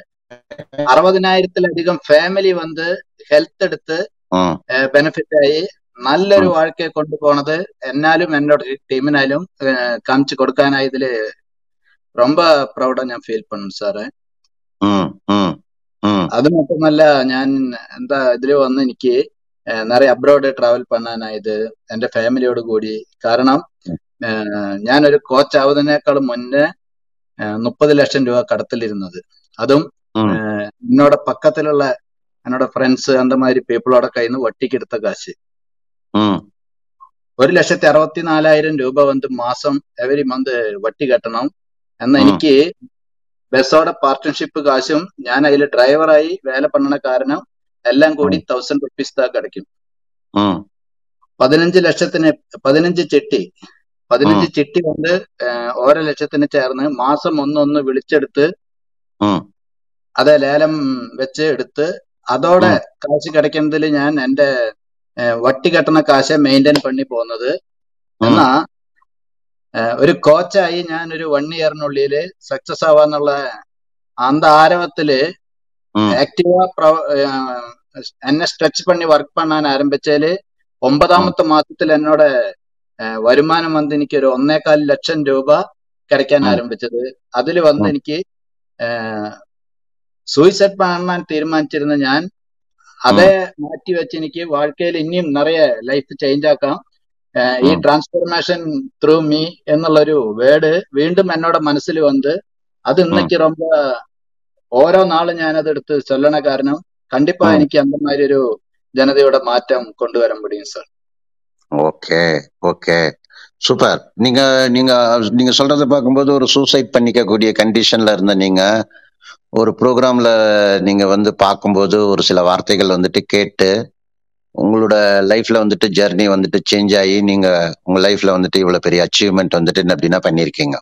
അറുപതിനായിരത്തിലധികം ഫാമിലി വന്ന് ഹെൽത്ത് എടുത്ത് ഉം, ബെനിഫിറ്റ് ആയി നല്ലൊരു ഉം, വാഴ്ക്കയെ കൊണ്ടുപോണത് എന്നാലും എന്നോട് ടീമിനാലും കാമിച്ചു കൊടുക്കാനായതില് ரொம்ப ப்ரௌடா ഞാൻ ഫീൽ பண்ணும் സാറേ ഉം, ഉം, ഉം, അത് മാത്രമല്ല ഞാൻ എന്താ ഇതില് വന്ന് എനിക്ക് നിറയെ അബ്രോഡ് ട്രാവൽ പണ്ണാനായത് എന്റെ ഫാമിലിയോട് കൂടി. കാരണം ഞാനൊരു കോച്ച് ആവുന്നതിനേക്കാളും മുന്നേ മുപ്പത് ലക്ഷം രൂപ കടത്തിലിരുന്നത്. അതും എന്നോട് പക്കത്തിലുള്ള എന്നോട് ഫ്രണ്ട്സ് അന്തമാതിരി പീപ്പിളോടെ കയ്യിൽ നിന്ന് വട്ടിക്കെടുത്ത കാശ്. ഒരു ലക്ഷത്തി അറുപത്തി നാലായിരം രൂപ വന്ന് മാസം എവരി മന്ത് വട്ടി കെട്ടണം. എന്ന എനിക്ക് ബസ്സോടെ പാർട്ട്ണർഷിപ്പ് കാശും ഞാൻ അതിൽ ഡ്രൈവറായി വേല പണ്ണണ കാരണം എല്ലാം കൂടി തൗസൻഡ് റുപ്പീസ് താ കിടക്കും. ഉം, പതിനഞ്ച് ലക്ഷത്തിന് പതിനഞ്ച് ചിട്ടി പതിനഞ്ച് ചിട്ടി കൊണ്ട് ഓരോ ലക്ഷത്തിന് ചേർന്ന് മാസം ഒന്നൊന്ന് വിളിച്ചെടുത്ത് അതെ ലേലം വെച്ച് എടുത്ത് അതോടെ കാശ് കിടക്കുന്നതിൽ ഞാൻ എന്റെ വട്ടി കെട്ടണ കാശ് മെയിന്റെയിൻ പണി പോകുന്നത്. എന്നാ ഒരു കോച്ചായി ഞാൻ ഒരു വൺ ഇയറിനുള്ളിൽ സക്സസ് ആവാന്നുള്ള അന്ത ആരവത്തിൽ ஆக்டிவா എന്നെ സ്ട്രെച്ച് പണി വർക്ക് പണാൻ ആരംഭിച്ചാൽ ഒമ്പതാമത്തെ മാസത്തിൽ എന്നോട് വരുമാനം വന്ന് എനിക്ക് ഒരു ഒന്നേകാൽ ലക്ഷം രൂപ കിടക്കാൻ ആരംഭിച്ചത്. അതിൽ വന്ന് എനിക്ക് സൂയിസൈഡ് പണാൻ തീരുമാനിച്ചിരുന്ന ഞാൻ അതെ മാറ്റി വെച്ച് എനിക്ക് வாழ்க்கைയിൽ ഇനിയും നിറയെ ലൈഫ് ചേഞ്ച് ആക്കാം. ഈ ട്രാൻസ്ഫോർമേഷൻ ത്രൂ മീ എന്നുള്ളൊരു വേർഡ് വീണ്ടും എന്നോട് മനസ്സിൽ വന്ന് അത് ഇന്നയ്ക്ക് ரொம்ப ഓരോ നാളും ഞാനത് എടുത്ത് ചൊല്ലണ കാരണം കണ്ടിപ്പാ ഉം. എനിക്ക് அந்த மாதிரி ഒരു ജനതയുടെ മാറ്റം കൊണ്ടുവരാൻ முடியும் சார் ஓகே ஓகே சூப்பர் நீங்க நீங்க நீங்க சொல்றத பார்க்கும்போது ஒரு சூசைட் பண்ணிக்கக்கூடிய கண்டிஷன்ல இருந்த நீங்க ஒரு ப்ரோக்ராம்ல நீங்க வந்து பார்க்கும்போது ஒரு சில வார்த்தைகள் வந்துட்டு கேட்டு உங்களோட லைஃப்ல வந்துட்டு ஜெர்னி வந்துட்டு சேஞ்ச் ஆகி நீங்க உங்க லைஃப்ல வந்துட்டு இவ்வளவு பெரிய அச்சீவ்மெண்ட் வந்துட்டு என்ன அப்படின்னா பண்ணிருக்கீங்க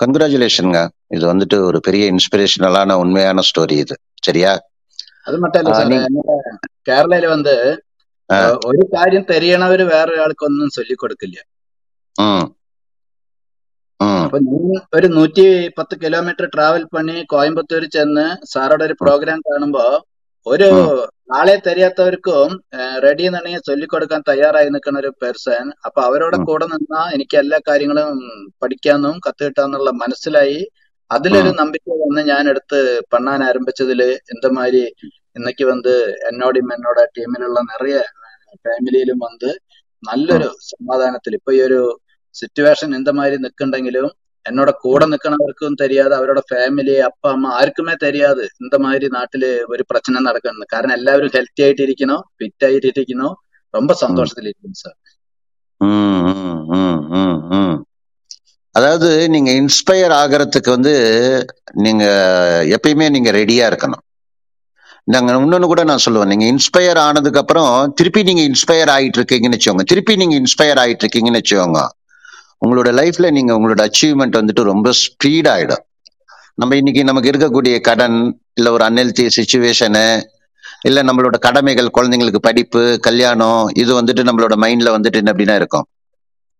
கங்க்ராச்சுலேஷனுங்க இது வந்துட்டு ஒரு பெரிய இன்ஸ்பிரேஷனலான உண்மையான ஸ்டோரி இது சரியா അത് മറ്റല്ല ஆஹ் സാറേ நீங்க എന്നോട് കേരളയിൽ വന്ന് ஆஹ் ഏഹ് ഒരു കാര്യം തെരിയണവര് വേറൊരാൾക്കൊന്നും ചൊല്ലിക്കൊടുക്കില്ല ம் ம் അപ്പൊ ഞാൻ ഒരു നൂറ്റി പത്ത് കിലോമീറ്റർ ട്രാവൽ പണി കോയമ്പത്തൂർ ചെന്ന് സാറുടെ ഒരു ம் പ്രോഗ്രാം കാണുമ്പോ ഒരു ம் ആളെ തരാത്തവർക്കും റെഡി എന്നുണ്ടെങ്കിൽ ചൊല്ലിക്കൊടുക്കാൻ തയ്യാറായി നിൽക്കുന്ന ഒരു പേഴ്സൺ അപ്പൊ അവരോട് കൂടെ നിന്നാ എനിക്ക് എല്ലാ കാര്യങ്ങളും പഠിക്കാന്നും കത്ത് കിട്ടാന്നുള്ള മനസ്സിലായി. അതിലൊരു നമ്പിക്ക വന്ന് ഞാൻ എടുത്ത് പണ്ണാൻ ആരംഭിച്ചതിൽ എന്തമാതിരി മാതിരി വന്ന് എന്നോടും എന്നോട് ടീമിലുള്ള നിറയ ഫാമിലിയിലും വന്ന് നല്ലൊരു സമാധാനത്തിൽ ഇപ്പൊ ഈ ഒരു സിറ്റുവേഷൻ എന്തമാതിരി നിൽക്കുന്നുണ്ടെങ്കിലും என்னோட கூட நிற்கிறവർക്കും தெரியாது அவரோட ஃபேமிலி അപ്പ അമ്മ ആർക്കുമേ தெரியாது இந்த மாதிரி நாட்டில் ஒரு பிரச்சனை നടക്കുന്നു കാരണം എല്ലാവരും ഹെൽത്തി ആയിട്ടിരിക്കണോ ഫിറ്റ് ആയിട്ടിരിക്കണോ ரொம்ப சந்தோஷத்துல இருக்கணும் சார் அதாவது நீங்க இன்ஸ்பயர் ஆகிறதுக்கு வந்து நீங்க எப்பயுமே நீங்க ரெடியா இருக்கணும். நாங்க இன்னொன்னு கூட நான் சொல்லுவேன். நீங்க இன்ஸ்பயர் ஆனதுக்கு அப்புறம் திருப்பி நீங்க இன்ஸ்பயர் ஆயிட்டு இருக்கீங்கன்னு வச்சுக்கோங்க. திருப்பி நீங்க இன்ஸ்பயர் ஆயிட்டு இருக்கீங்கன்னு வச்சுக்கோங்க. உங்களோட லைஃப்ல நீங்க உங்களோட அச்சீவ்மெண்ட் வந்துட்டு ரொம்ப ஸ்பீட் ஆயிடும். நம்ம இன்னைக்கு நமக்கு இருக்கக்கூடிய கடன் இல்ல ஒரு அன்ஹெல்தி சுச்சுவேஷனு இல்ல நம்மளோட கடமைகள் குழந்தைங்களுக்கு படிப்பு கல்யாணம் இது வந்துட்டு நம்மளோட மைண்ட்ல வந்துட்டு என்ன அப்படின்னா இருக்கும்.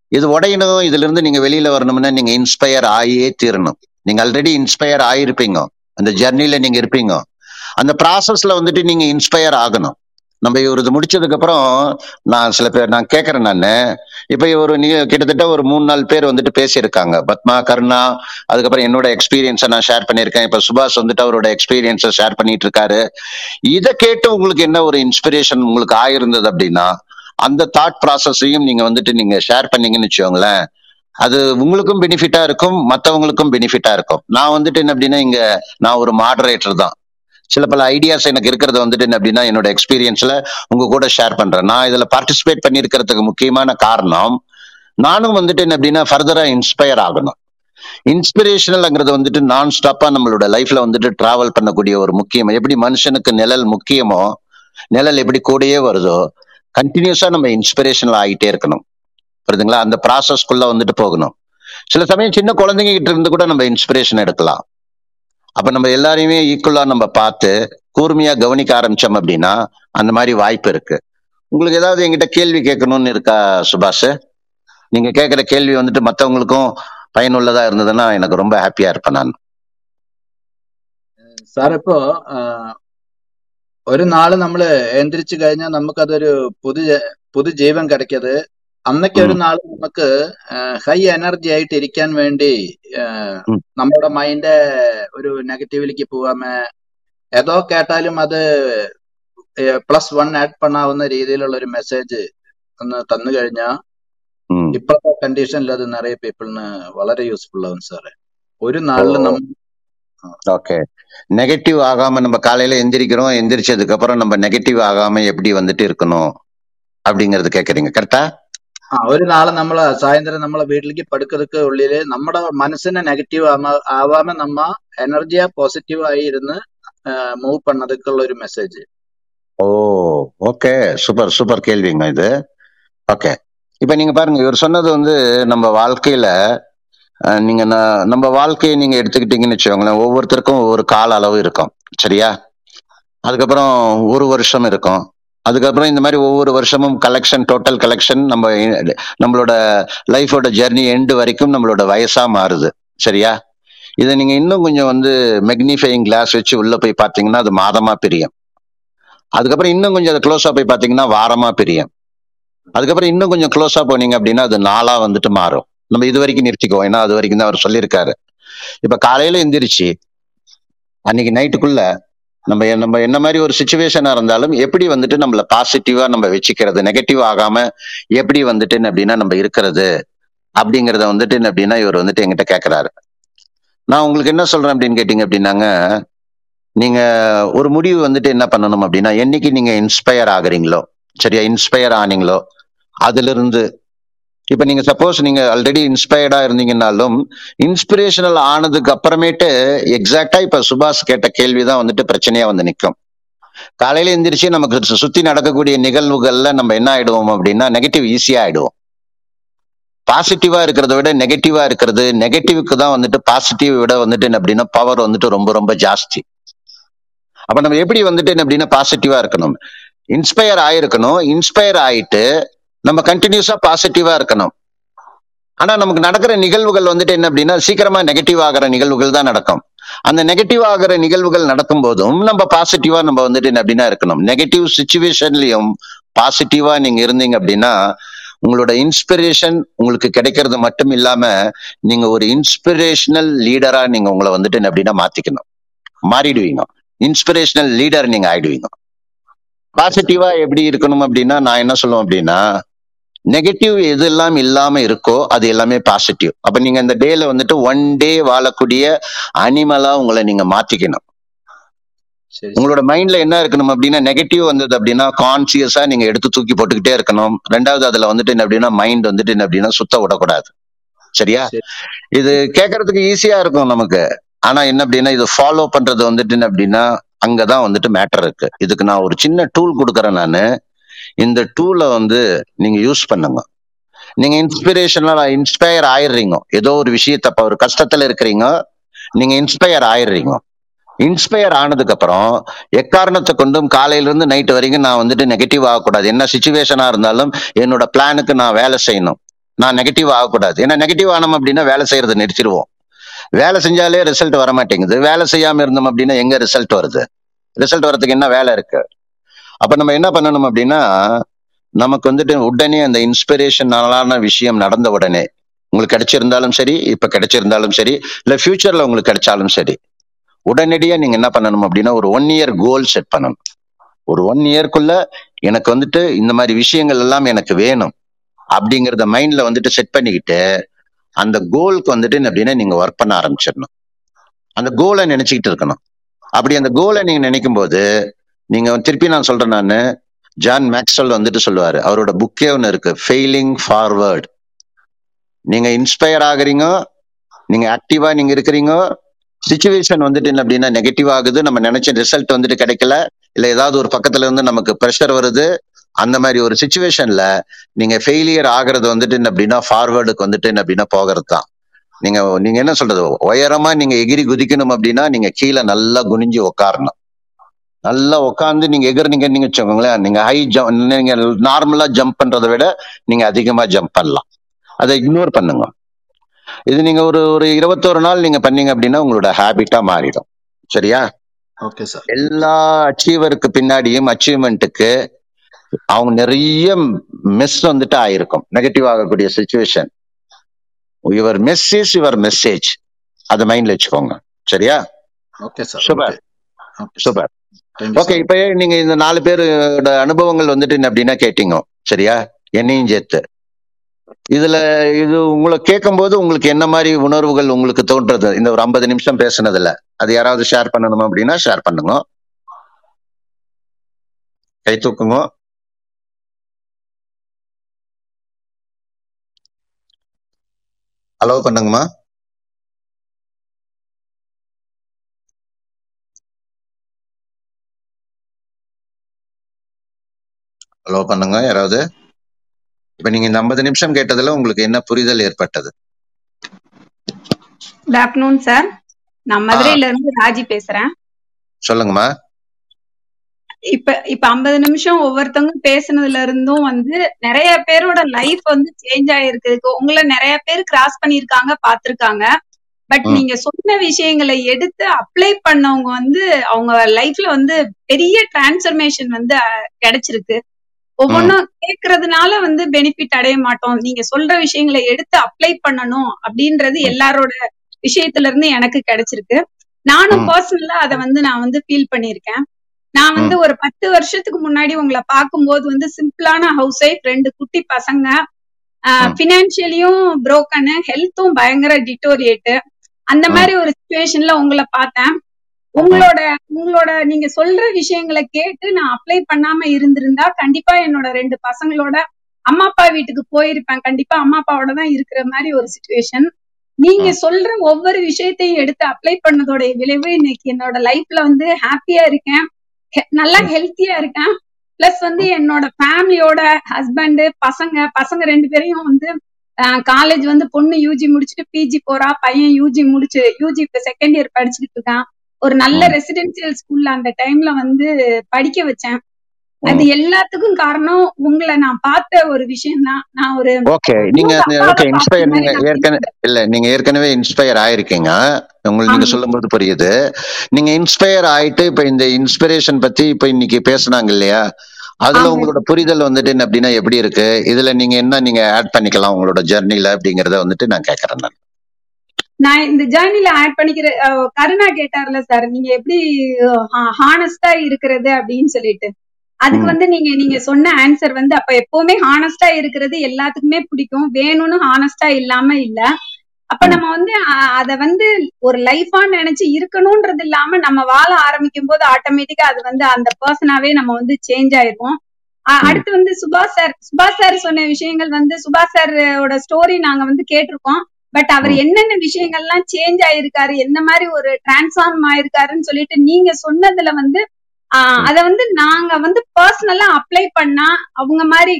இது உடையணும் இதுல இருந்து நீங்க வெளியில வரணும்னா நீங்க இன்ஸ்பயர் ஆகியே தீரணும். நீங்க ஆல்ரெடி இன்ஸ்பயர் ஆயிருப்பீங்க. அந்த ஜெர்னில நீங்க இருப்பீங்க. அந்த ப்ராசஸ்ல வந்துட்டு நீங்க இன்ஸ்பயர் ஆகணும். நம்ம இவர் இது முடிச்சதுக்கு அப்புறம் நான் சில பேர் நான் கேட்கறேன் நான். இப்ப இவர் நீ கிட்டத்தட்ட ஒரு மூணு நாலு பேர் வந்துட்டு பேசியிருக்காங்க. பத்மா கருணா அதுக்கப்புறம் என்னோட எக்ஸ்பீரியன்ஸை நான் ஷேர் பண்ணியிருக்கேன். இப்ப சுபாஷ் வந்துட்டு அவரோட எக்ஸ்பீரியன்ஸை ஷேர் பண்ணிட்டு இருக்காரு இதை கேட்டு உங்களுக்கு என்ன ஒரு இன்ஸ்பிரேஷன் உங்களுக்கு ஆயிருந்தது அப்படின்னா அந்த தாட் ப்ராசஸையும் நீங்க வந்துட்டு நீங்க ஷேர் பண்ணீங்கன்னு வச்சுக்கோங்களேன். அது உங்களுக்கும் பெனிஃபிட்டா இருக்கும் மற்றவங்களுக்கும் பெனிஃபிட்டா இருக்கும். நான் வந்துட்டு என்ன அப்படின்னா இங்க நான் ஒரு மாடரேட்டர் தான். சில பல ஐடியாஸ் எனக்கு இருக்கிறது வந்துட்டு என்ன அப்படின்னா என்னோட எக்ஸ்பீரியன்ஸ்ல உங்க கூட ஷேர் பண்றேன். நான் இதுல பார்ட்டிசிபேட் பண்ணியிருக்கிறதுக்கு முக்கியமான காரணம் நானும் வந்துட்டு என்ன அப்படின்னா ஃபர்தரா இன்ஸ்பயர் ஆகணும். இன்ஸ்பிரேஷனல்ங்கிறது வந்துட்டு நான் ஸ்டாப்பா நம்மளோட லைஃப்ல வந்துட்டு டிராவல் பண்ணக்கூடிய ஒரு முக்கியம். எப்படி மனுஷனுக்கு நிழல் முக்கியமோ நிழல் எப்படி கூடயே வருதோ கண்டினியூஸா நம்ம இன்ஸ்பிரேஷனல் ஆகிட்டே இருக்கணும். புரியுதுங்களா? அந்த ப்ராசஸ்க்குள்ள வந்துட்டு போகணும். சில சமயம் சின்ன குழந்தைங்க கிட்ட இருந்து கூட நம்ம இன்ஸ்பிரேஷன் எடுக்கலாம். அப்ப நம்ம எல்லாரையுமே ஈக்குவலா நம்ம பார்த்து கூர்மையா கவனிக்க ஆரம்பிச்சோம் அப்படின்னா அந்த மாதிரி வாய்ப்பு இருக்கு. உங்களுக்கு ஏதாவது எங்கிட்ட கேள்வி கேட்கணும்னு இருக்கா சுபாஷ்? நீங்க கேட்கிற கேள்வி வந்துட்டு மற்றவங்களுக்கும் பயனுள்ளதா இருந்ததுன்னா எனக்கு ரொம்ப ஹாப்பியா இருப்பேன் நான். சார் இப்போ ஒரு நாள் நம்ம எந்திரிச்சு നാള് நமக்கு அது ஒரு புது புது പുതുജീവൻ കിടക്കത് അന്നൊക്കെ ഒരു ഉം, നാള് നമുക്ക് ഹൈ എനർജി ആയിട്ട് ഇരിക്കാൻ വേണ്ടി ആഹ്, ഉം, നമ്മുടെ മൈൻഡ് ഒരു നെഗറ്റീവിലേക്ക് പോവാമേ ഏതോ കേട്ടാലും അത് പ്ലസ് വൺ ആഡ് പണ്ണാവുന്ന രീതിയിലുള്ള ഒരു മെസ്സേജ് ഒന്ന് തന്നു കഴിഞ്ഞാൽ ഉം. ഇപ്പോഴത്തെ കണ്ടീഷനിൽ അത് നിറയെ പീപ്പിളിന് വളരെ യൂസ്ഫുൾ ആവും സാറേ ഒരു ஓ നാളില് നമ്മ ஓகே நெகட்டிவ் ஆகாம நம்ம காலையில எந்திரிக்கிறோம் எந்திரிச்சதுக்கு அப்புறம் நம்ம நெகட்டிவ் ஆகாம எப்படி வந்துட்டு இருக்கணும் அப்படிங்கறது கேக்குறீங்க கரெக்டா ആ ഒരു നാളെ നമ്മള് സായന്തരം നമ്മളെ വീട്ടിലേക്ക് പടുക്കതൊക്കെ ഉള്ളില് നമ്മുടെ മനസ്സിനെ നെഗറ്റീവ് ആവാമ നമ്മ എനർജിയാ പോസിറ്റീവ് ആയി ഇരുന്ന് മൂവ് பண்ணதுக்கு உள்ள ஒரு message oh okay super super கேள்விங்க இது ஓகே இப்ப நீங்க பாருங்க இவர் சொன்னது வந்து நம்ம வாழ்க்கையில அஹ், நீங்க ந- நம்ம வாழ்க்கையை நீங்க எடுத்துக்கிட்டீங்கன்னு வச்சுக்கோங்களேன் ஒவ்வொருத்தருக்கும் ஒவ்வொரு கால அளவு இருக்கும் சரியா அதுக்கப்புறம் ஒரு வருஷம் இருக்கும் அதுக்கப்புறம் இந்த மாதிரி ஒவ்வொரு வருஷமும் கலெக்ஷன் டோட்டல் கலெக்ஷன் நம்ம நம்மளோட லைஃபோட ஜெர்னி எண்டு வரைக்கும் நம்மளோட வயசா மாறுது. சரியா? இதை நீங்க இன்னும் கொஞ்சம் வந்து மெக்னிஃபையிங் கிளாஸ் வச்சு உள்ள போய் பார்த்தீங்கன்னா அது மாதமா பிரியும். அதுக்கப்புறம் இன்னும் கொஞ்சம் அதை க்ளோஸா போய் பார்த்தீங்கன்னா வாரமா பிரியும். அதுக்கப்புறம் இன்னும் கொஞ்சம் க்ளோஸா போனீங்க அப்படின்னா அது நாளா வந்துட்டு மாறும். நம்ம இது வரைக்கும் நிறுத்திக்குவோம். ஏன்னா அது வரைக்கும் தான் அவர் சொல்லியிருக்காரு. இப்ப காலையில எந்திரிச்சு அன்னைக்கு நைட்டுக்குள்ள நம்ம எ- நம்ம என்ன மாதிரி ஒரு சுச்சுவேஷனா இருந்தாலும் எப்படி வந்துட்டு நம்மள பாசிட்டிவா நம்ம வச்சுக்கிறது நெகட்டிவ் ஆகாம எப்படி வந்துட்டு என்ன அப்படின்னா நம்ம இருக்கிறது அப்படிங்கிறத வந்துட்டு என்ன அப்படின்னா இவர் வந்துட்டு எங்கிட்ட கேட்குறாரு நான் உங்களுக்கு என்ன சொல்றேன் அப்படின்னு கேட்டீங்க அப்படின்னாங்க நீங்க ஒரு முடிவு வந்துட்டு என்ன பண்ணணும் அப்படின்னா என்னைக்கு நீங்க இன்ஸ்பயர் ஆகுறீங்களோ சரியா இன்ஸ்பயர் ஆனீங்களோ அதுல இருந்து இப்ப நீங்க சப்போஸ் நீங்க ஆல்ரெடி இன்ஸ்பயர்டா இருந்தீங்கன்னாலும் இன்ஸ்பிரேஷனல் ஆனதுக்கு அப்புறமேட்டு எக்ஸாக்டா இப்ப சுபாஷ் கேட்ட கேள்விதான் வந்துட்டு பிரச்சனையா வந்து நிற்கும் காலையில எந்திரிச்சு நமக்கு சுத்தி நடக்கக்கூடிய நிகழ்வுகள்ல நம்ம என்ன ஆயிடுவோம் அப்படின்னா நெகட்டிவ் ஈஸியா ஆயிடுவோம். பாசிட்டிவா இருக்கிறத விட நெகட்டிவா இருக்கிறது நெகட்டிவ்க்கு தான் வந்துட்டு பாசிட்டிவ் விட வந்துட்டு என்ன அப்படின்னா பவர் வந்துட்டு ரொம்ப ரொம்ப ஜாஸ்தி. அப்ப நம்ம எப்படி வந்துட்டு என்ன அப்படின்னா பாசிட்டிவா இருக்கணும்? இன்ஸ்பயர் ஆயிருக்கணும். இன்ஸ்பயர் ஆயிட்டு நம்ம கண்டினியூஸா பாசிட்டிவா இருக்கணும். ஆனா நமக்கு நடக்கிற நிகழ்வுகள் வந்துட்டு என்ன அப்படின்னா சீக்கிரமா நெகட்டிவ் ஆகிற நிகழ்வுகள் தான் நடக்கும். அந்த நெகட்டிவ் ஆகிற நிகழ்வுகள் நடக்கும் போதும் நம்ம பாசிட்டிவா நம்ம வந்துட்டு என்ன அப்படின்னா இருக்கணும். நெகட்டிவ் சுச்சுவேஷன்லயும் பாசிட்டிவா நீங்க இருந்தீங்க அப்படின்னா உங்களோட இன்ஸ்பிரேஷன் உங்களுக்கு கிடைக்கிறது மட்டும் இல்லாம நீங்க ஒரு இன்ஸ்பிரேஷனல் லீடரா நீங்க உங்களை வந்துட்டு என்ன அப்படின்னா மாத்திக்கணும். மாறிடுவீங்க. இன்ஸ்பிரேஷனல் லீடர் நீங்க ஆயிடுவீங்க. பாசிட்டிவா எப்படி இருக்கணும் அப்படின்னா நான் என்ன சொல்லுவேன் அப்படின்னா நெகட்டிவ் எதெல்லாம் இல்லாம இருக்கோ அது எல்லாமே பாசிட்டிவ் அப்ப நீங்க இந்த டேல வந்துட்டு ஒன் டே வாழக்கூடிய அனிமலா உங்களை நீங்க மாத்திக்கணும். உங்களோட மைண்ட்ல என்ன இருக்கணும் அப்படின்னா நெகட்டிவ் வந்தது அப்படின்னா கான்சியஸா நீங்க எடுத்து தூக்கி போட்டுக்கிட்டே இருக்கணும். ரெண்டாவது அதுல வந்துட்டு என்ன அப்படின்னா மைண்ட் வந்துட்டு என்ன அப்படின்னா சுத்த விடக்கூடாது. சரியா? சரி. இது கேட்கறதுக்கு ஈஸியா இருக்கும் நமக்கு. ஆனா என்ன அப்படின்னா இது ஃபாலோ பண்றது வந்துட்டு என்ன அப்படின்னா அங்கதான் வந்துட்டு மேட்டர் இருக்கு. இதுக்கு நான் ஒரு சின்ன டூல் கொடுக்குறேன் நானு. இந்த டூலை வந்து நீங்க யூஸ் பண்ணுங்க. நீங்க இன்ஸ்பிரேஷனலா இன்ஸ்பயர் ஆயிடுறீங்க. ஏதோ ஒரு விஷயத்த ஒரு கஷ்டத்துல இருக்கிறீங்க நீங்க இன்ஸ்பயர் ஆயிடுறீங்க. இன்ஸ்பயர் ஆனதுக்கு அப்புறம் எக்காரணத்தை கொண்டும் காலையிலிருந்து நைட்டு நைட் வரைக்கும் நான் வந்துட்டு நெகட்டிவ் ஆகக்கூடாது. என்ன சுச்சுவேஷனா இருந்தாலும் என்னோட பிளானுக்கு நான் வேலை செய்யணும். நான் நெகட்டிவ் ஆகக்கூடாது. ஏன்னா நெகட்டிவ் ஆனோம் அப்படின்னா வேலை செய்யறதை நிறுத்திடுவோம். வேலை செஞ்சாலே ரிசல்ட் வர மாட்டேங்குது வேலை செய்யாம இருந்தோம் அப்படின்னா எங்க ரிசல்ட் வருது? ரிசல்ட் வரதுக்கு என்ன வேலை இருக்கு? அப்ப நம்ம என்ன பண்ணணும் அப்படின்னா நமக்கு வந்துட்டு உடனே அந்த இன்ஸ்பிரேஷனாலான விஷயம் நடந்த உடனே உங்களுக்கு கிடைச்சிருந்தாலும் சரி இப்ப கிடைச்சிருந்தாலும் சரி இல்ல ஃபியூச்சர்ல உங்களுக்கு கிடைச்சாலும் சரி உடனடியா நீங்க என்ன பண்ணணும் அப்படின்னா ஒரு ஒன் இயர் கோல் செட் பண்ணணும். ஒரு ஒன் இயர்க்குள்ள எனக்கு வந்துட்டு இந்த மாதிரி விஷயங்கள் எல்லாம் எனக்கு வேணும் அப்படிங்கிறத மைண்ட்ல வந்துட்டு செட் பண்ணிக்கிட்டு அந்த கோலுக்கு வந்துட்டு அப்படின்னா நீங்க ஒர்க் பண்ண ஆரம்பிச்சிடணும். அந்த கோலை நினைச்சுக்கிட்டு இருக்கணும். அப்படி அந்த கோலை நீங்க நினைக்கும் போது நீங்க திருப்பி நான் சொல்றேன் நான். ஜான் மேக்ஸ்வெல் வந்துட்டு சொல்லுவாரு. அவரோட புக்கே ஒன்று இருக்கு. ஃபெயிலிங் ஃபார்வர்ட் நீங்க இன்ஸ்பயர் ஆகுறீங்க நீங்க ஆக்டிவா நீங்க இருக்கிறீங்க சுச்சுவேஷன் வந்துட்டு என்ன அப்படின்னா நெகட்டிவ் ஆகுது. நம்ம நினைச்ச ரிசல்ட் வந்துட்டு கிடைக்கல. இல்ல ஏதாவது ஒரு பக்கத்துல இருந்து நமக்கு ப்ரெஷர் வருது. அந்த மாதிரி ஒரு சுச்சுவேஷன்ல நீங்க ஃபெயிலியர் ஆகுறது வந்துட்டு என்ன அப்படின்னா ஃபார்வேர்டுக்கு வந்துட்டு என்ன அப்படின்னா போகிறது தான் நீங்க நீங்க என்ன சொல்றது? உயரமா நீங்க எகிரி குதிக்கணும் அப்படின்னா நீங்க கீழே நல்லா குனிஞ்சு உட்காரணும். நல்லா உட்காந்து நீங்க எகிர்னீங்கன்னு வச்சுக்கோங்களேன். நீங்க ஹை ஜம்ப் நீங்க நார்மலா ஜம்ப் பண்றதை விட நீங்க அதிகமா ஜம்ப் பண்ணலாம். அதை இக்னோர் பண்ணுங்க. இது நீங்க ஒரு ஒரு இருபத்தோரு நாள் நீங்க பண்ணீங்க அப்படின்னா உங்களோட ஹேபிட்டா மாறிடும். சரியா? ஓகே சார் எல்லா அச்சீவருக்கு பின்னாடியும் அச்சீவ்மெண்ட்டுக்கு அவங்க நிறைய மிஸ் வந்துட்டு ஆயிருக்கும். நெகட்டிவ் ஆகக்கூடிய situation your miss is your message அதை மைண்ட்ல வச்சுக்கோங்க. சரியா? Okay sir super super okay இப்ப நீங்க இந்த நாலு பேரோட அனுபவங்கள் வந்துட்டு அப்படின்னா கேட்டீங்க சரியா? என்னையும் சேர்த்து. இதுல இது உங்களை கேட்கும்போது உங்களுக்கு என்ன மாதிரி உணர்வுகள் உங்களுக்கு தோன்றது இந்த ஒரு ஐம்பது நிமிஷம் பேசுனதுல. அது யாராவது ஷேர் பண்ணணும் அப்படின்னா ஷேர் பண்ணுங்க. கை தூக்குங்க. அலோவ் பண்ணுங்கம்மா. அலோவ் பண்ணுங்க. யாராவது? இப்ப நீங்க இந்த ஐம்பது நிமிஷம் கேட்டதுல உங்களுக்கு என்ன புரிதல் ஏற்பட்டது? குட் ஆஃப்டர்நூன் சார் நான் மதுரையில இருந்து ராஜி பேசுறேன். சொல்லுங்கம்மா. இப்ப இப்ப ஐம்பது நிமிஷம் ஒவ்வொருத்தவங்க பேசுனதுல இருந்தும் வந்து நிறைய பேரோட லைஃப் வந்து சேஞ்ச் ஆயிருக்கு. உங்களை நிறைய பேர் கிராஸ் பண்ணிருக்காங்க பாத்திருக்காங்க பட் நீங்க சொன்ன விஷயங்களை எடுத்து அப்ளை பண்ணவங்க வந்து அவங்க லைஃப்ல வந்து பெரிய டிரான்ஸ்ஃபர்மேஷன் வந்து கிடைச்சிருக்கு. ம். ஒவ்வொன்றும் கேட்கறதுனால வந்து பெனிஃபிட் அடைய மாட்டோம். நீங்க சொல்ற விஷயங்களை எடுத்து அப்ளை பண்ணணும் அப்படின்றது எல்லாரோட விஷயத்துல இருந்து எனக்கு கிடைச்சிருக்கு. நானும் பர்சனலா அதை வந்து நான் வந்து ஃபீல் பண்ணியிருக்கேன். நான் வந்து ஒரு பத்து வருஷத்துக்கு முன்னாடி உங்களை பார்க்கும்போது வந்து சிம்பிளான ஹவுஸ் ஒய்ஃப் ரெண்டு குட்டி பசங்க பினான்சியலியும் புரோக்கனு ஹெல்த்தும் பயங்கர டிட்டோரியேட் அந்த மாதிரி ஒரு சுச்சுவேஷன்ல உங்களை பார்த்தேன். உங்களோட உங்களோட நீங்க சொல்ற விஷயங்களை கேட்டு நான் அப்ளை பண்ணாம இருந்திருந்தா கண்டிப்பா என்னோட ரெண்டு பசங்களோட அம்மா அப்பா வீட்டுக்கு போயிருப்பேன். கண்டிப்பா அம்மா அப்பாவோட தான் இருக்கிற மாதிரி ஒரு சுச்சுவேஷன் நீங்க சொல்ற ஒவ்வொரு விஷயத்தையும் எடுத்து அப்ளை பண்ணதோட விளைவு இன்னைக்கு என்னோட லைஃப்ல வந்து ஹாப்பியா இருக்கேன். நல்லா ஹெல்த்தியா இருக்கேன். பிளஸ் வந்து என்னோட ஃபேமிலியோட ஹஸ்பண்ட் பசங்க பசங்க ரெண்டு பேரையும் வந்து காலேஜ் வந்து பொண்ணு யூஜி முடிச்சுட்டு பிஜி போறா பையன் யூஜி முடிச்சு யூஜி இப்ப செகண்ட் இயர் படிச்சுட்டு இருக்கான். ஒரு நல்ல ரெசிடென்சியல் ஸ்கூல்ல அந்த டைம்ல வந்து படிக்க வச்சேன். அது எல்லாத்துக்கும் காரணம் உங்களை நான் பார்த்த ஒரு விஷயம் தான் நான் ஒரு ஓகே நீங்க ஓகே இன்ஸ்பயர் நீங்க ஏற்கனவே இல்ல நீங்க ஏற்கனவே இன்ஸ்பயர் ஆயிருக்கீங்க. உங்களுக்கு நீங்க சொல்லும்போது புரியுது. நீங்க இன்ஸ்பயர் ஆயிட்டு இப்ப இந்த இன்ஸ்பிரேஷன் பத்தி இப்ப இன்னைக்கு பேசுனாங்க இல்லையா? அதுல உங்களோட புரிதல் வந்துட்டு என்ன அப்படின்னா எப்படி இருக்கு? இதுல நீங்க என்ன நீங்க ஆட் பண்ணிக்கலாம் உங்களோட ஜெர்னில அப்படிங்கறத வந்துட்டு நான் கேக்குறேன் நான் இந்த ஜேர்னில ஆட் பண்ணிக்கிற கருணா கேட்டார்ல சார் நீங்க எப்படி ஹானஸ்டா இருக்கிறது அப்படின்னு சொல்லிட்டு. அதுக்கு வந்து நீங்க நீங்க சொன்ன ஆன்சர் வந்து அப்ப எப்பவுமே ஹானஸ்டா இருக்கிறது எல்லாத்துக்குமே பிடிக்கும். வேணும்னு ஹானஸ்டா இல்லாம இல்ல. அப்ப நம்ம வந்து அத வந்து ஒரு லைஃபா நினைச்சு இருக்கணும்ன்றது இல்லாம நம்ம வாழ ஆரம்பிக்கும் போது ஆட்டோமேட்டிக்கா அது வந்து அந்த பர்சனாவே நம்ம வந்து சேஞ்ச் ஆயிருவோம். அடுத்து வந்து சுபாஷ் சார் சுபாஷ் சார் சொன்ன விஷயங்கள் வந்து சுபாஷ் சாரோட ஸ்டோரி நாங்க வந்து கேட்டிருக்கோம். பட் அவர் என்னென்ன விஷயங்கள்லாம் சேஞ்ச் ஆயிருக்காரு எந்த மாதிரி ஒரு டிரான்ஸ்ஃபார்ம் ஆயிருக்காருன்னு சொல்லிட்டு நீங்க சொன்னதுல வந்து அத வந்து நாங்க வந்து பர்சனலா அப்ளை பண்ணா அவங்க மாதிரி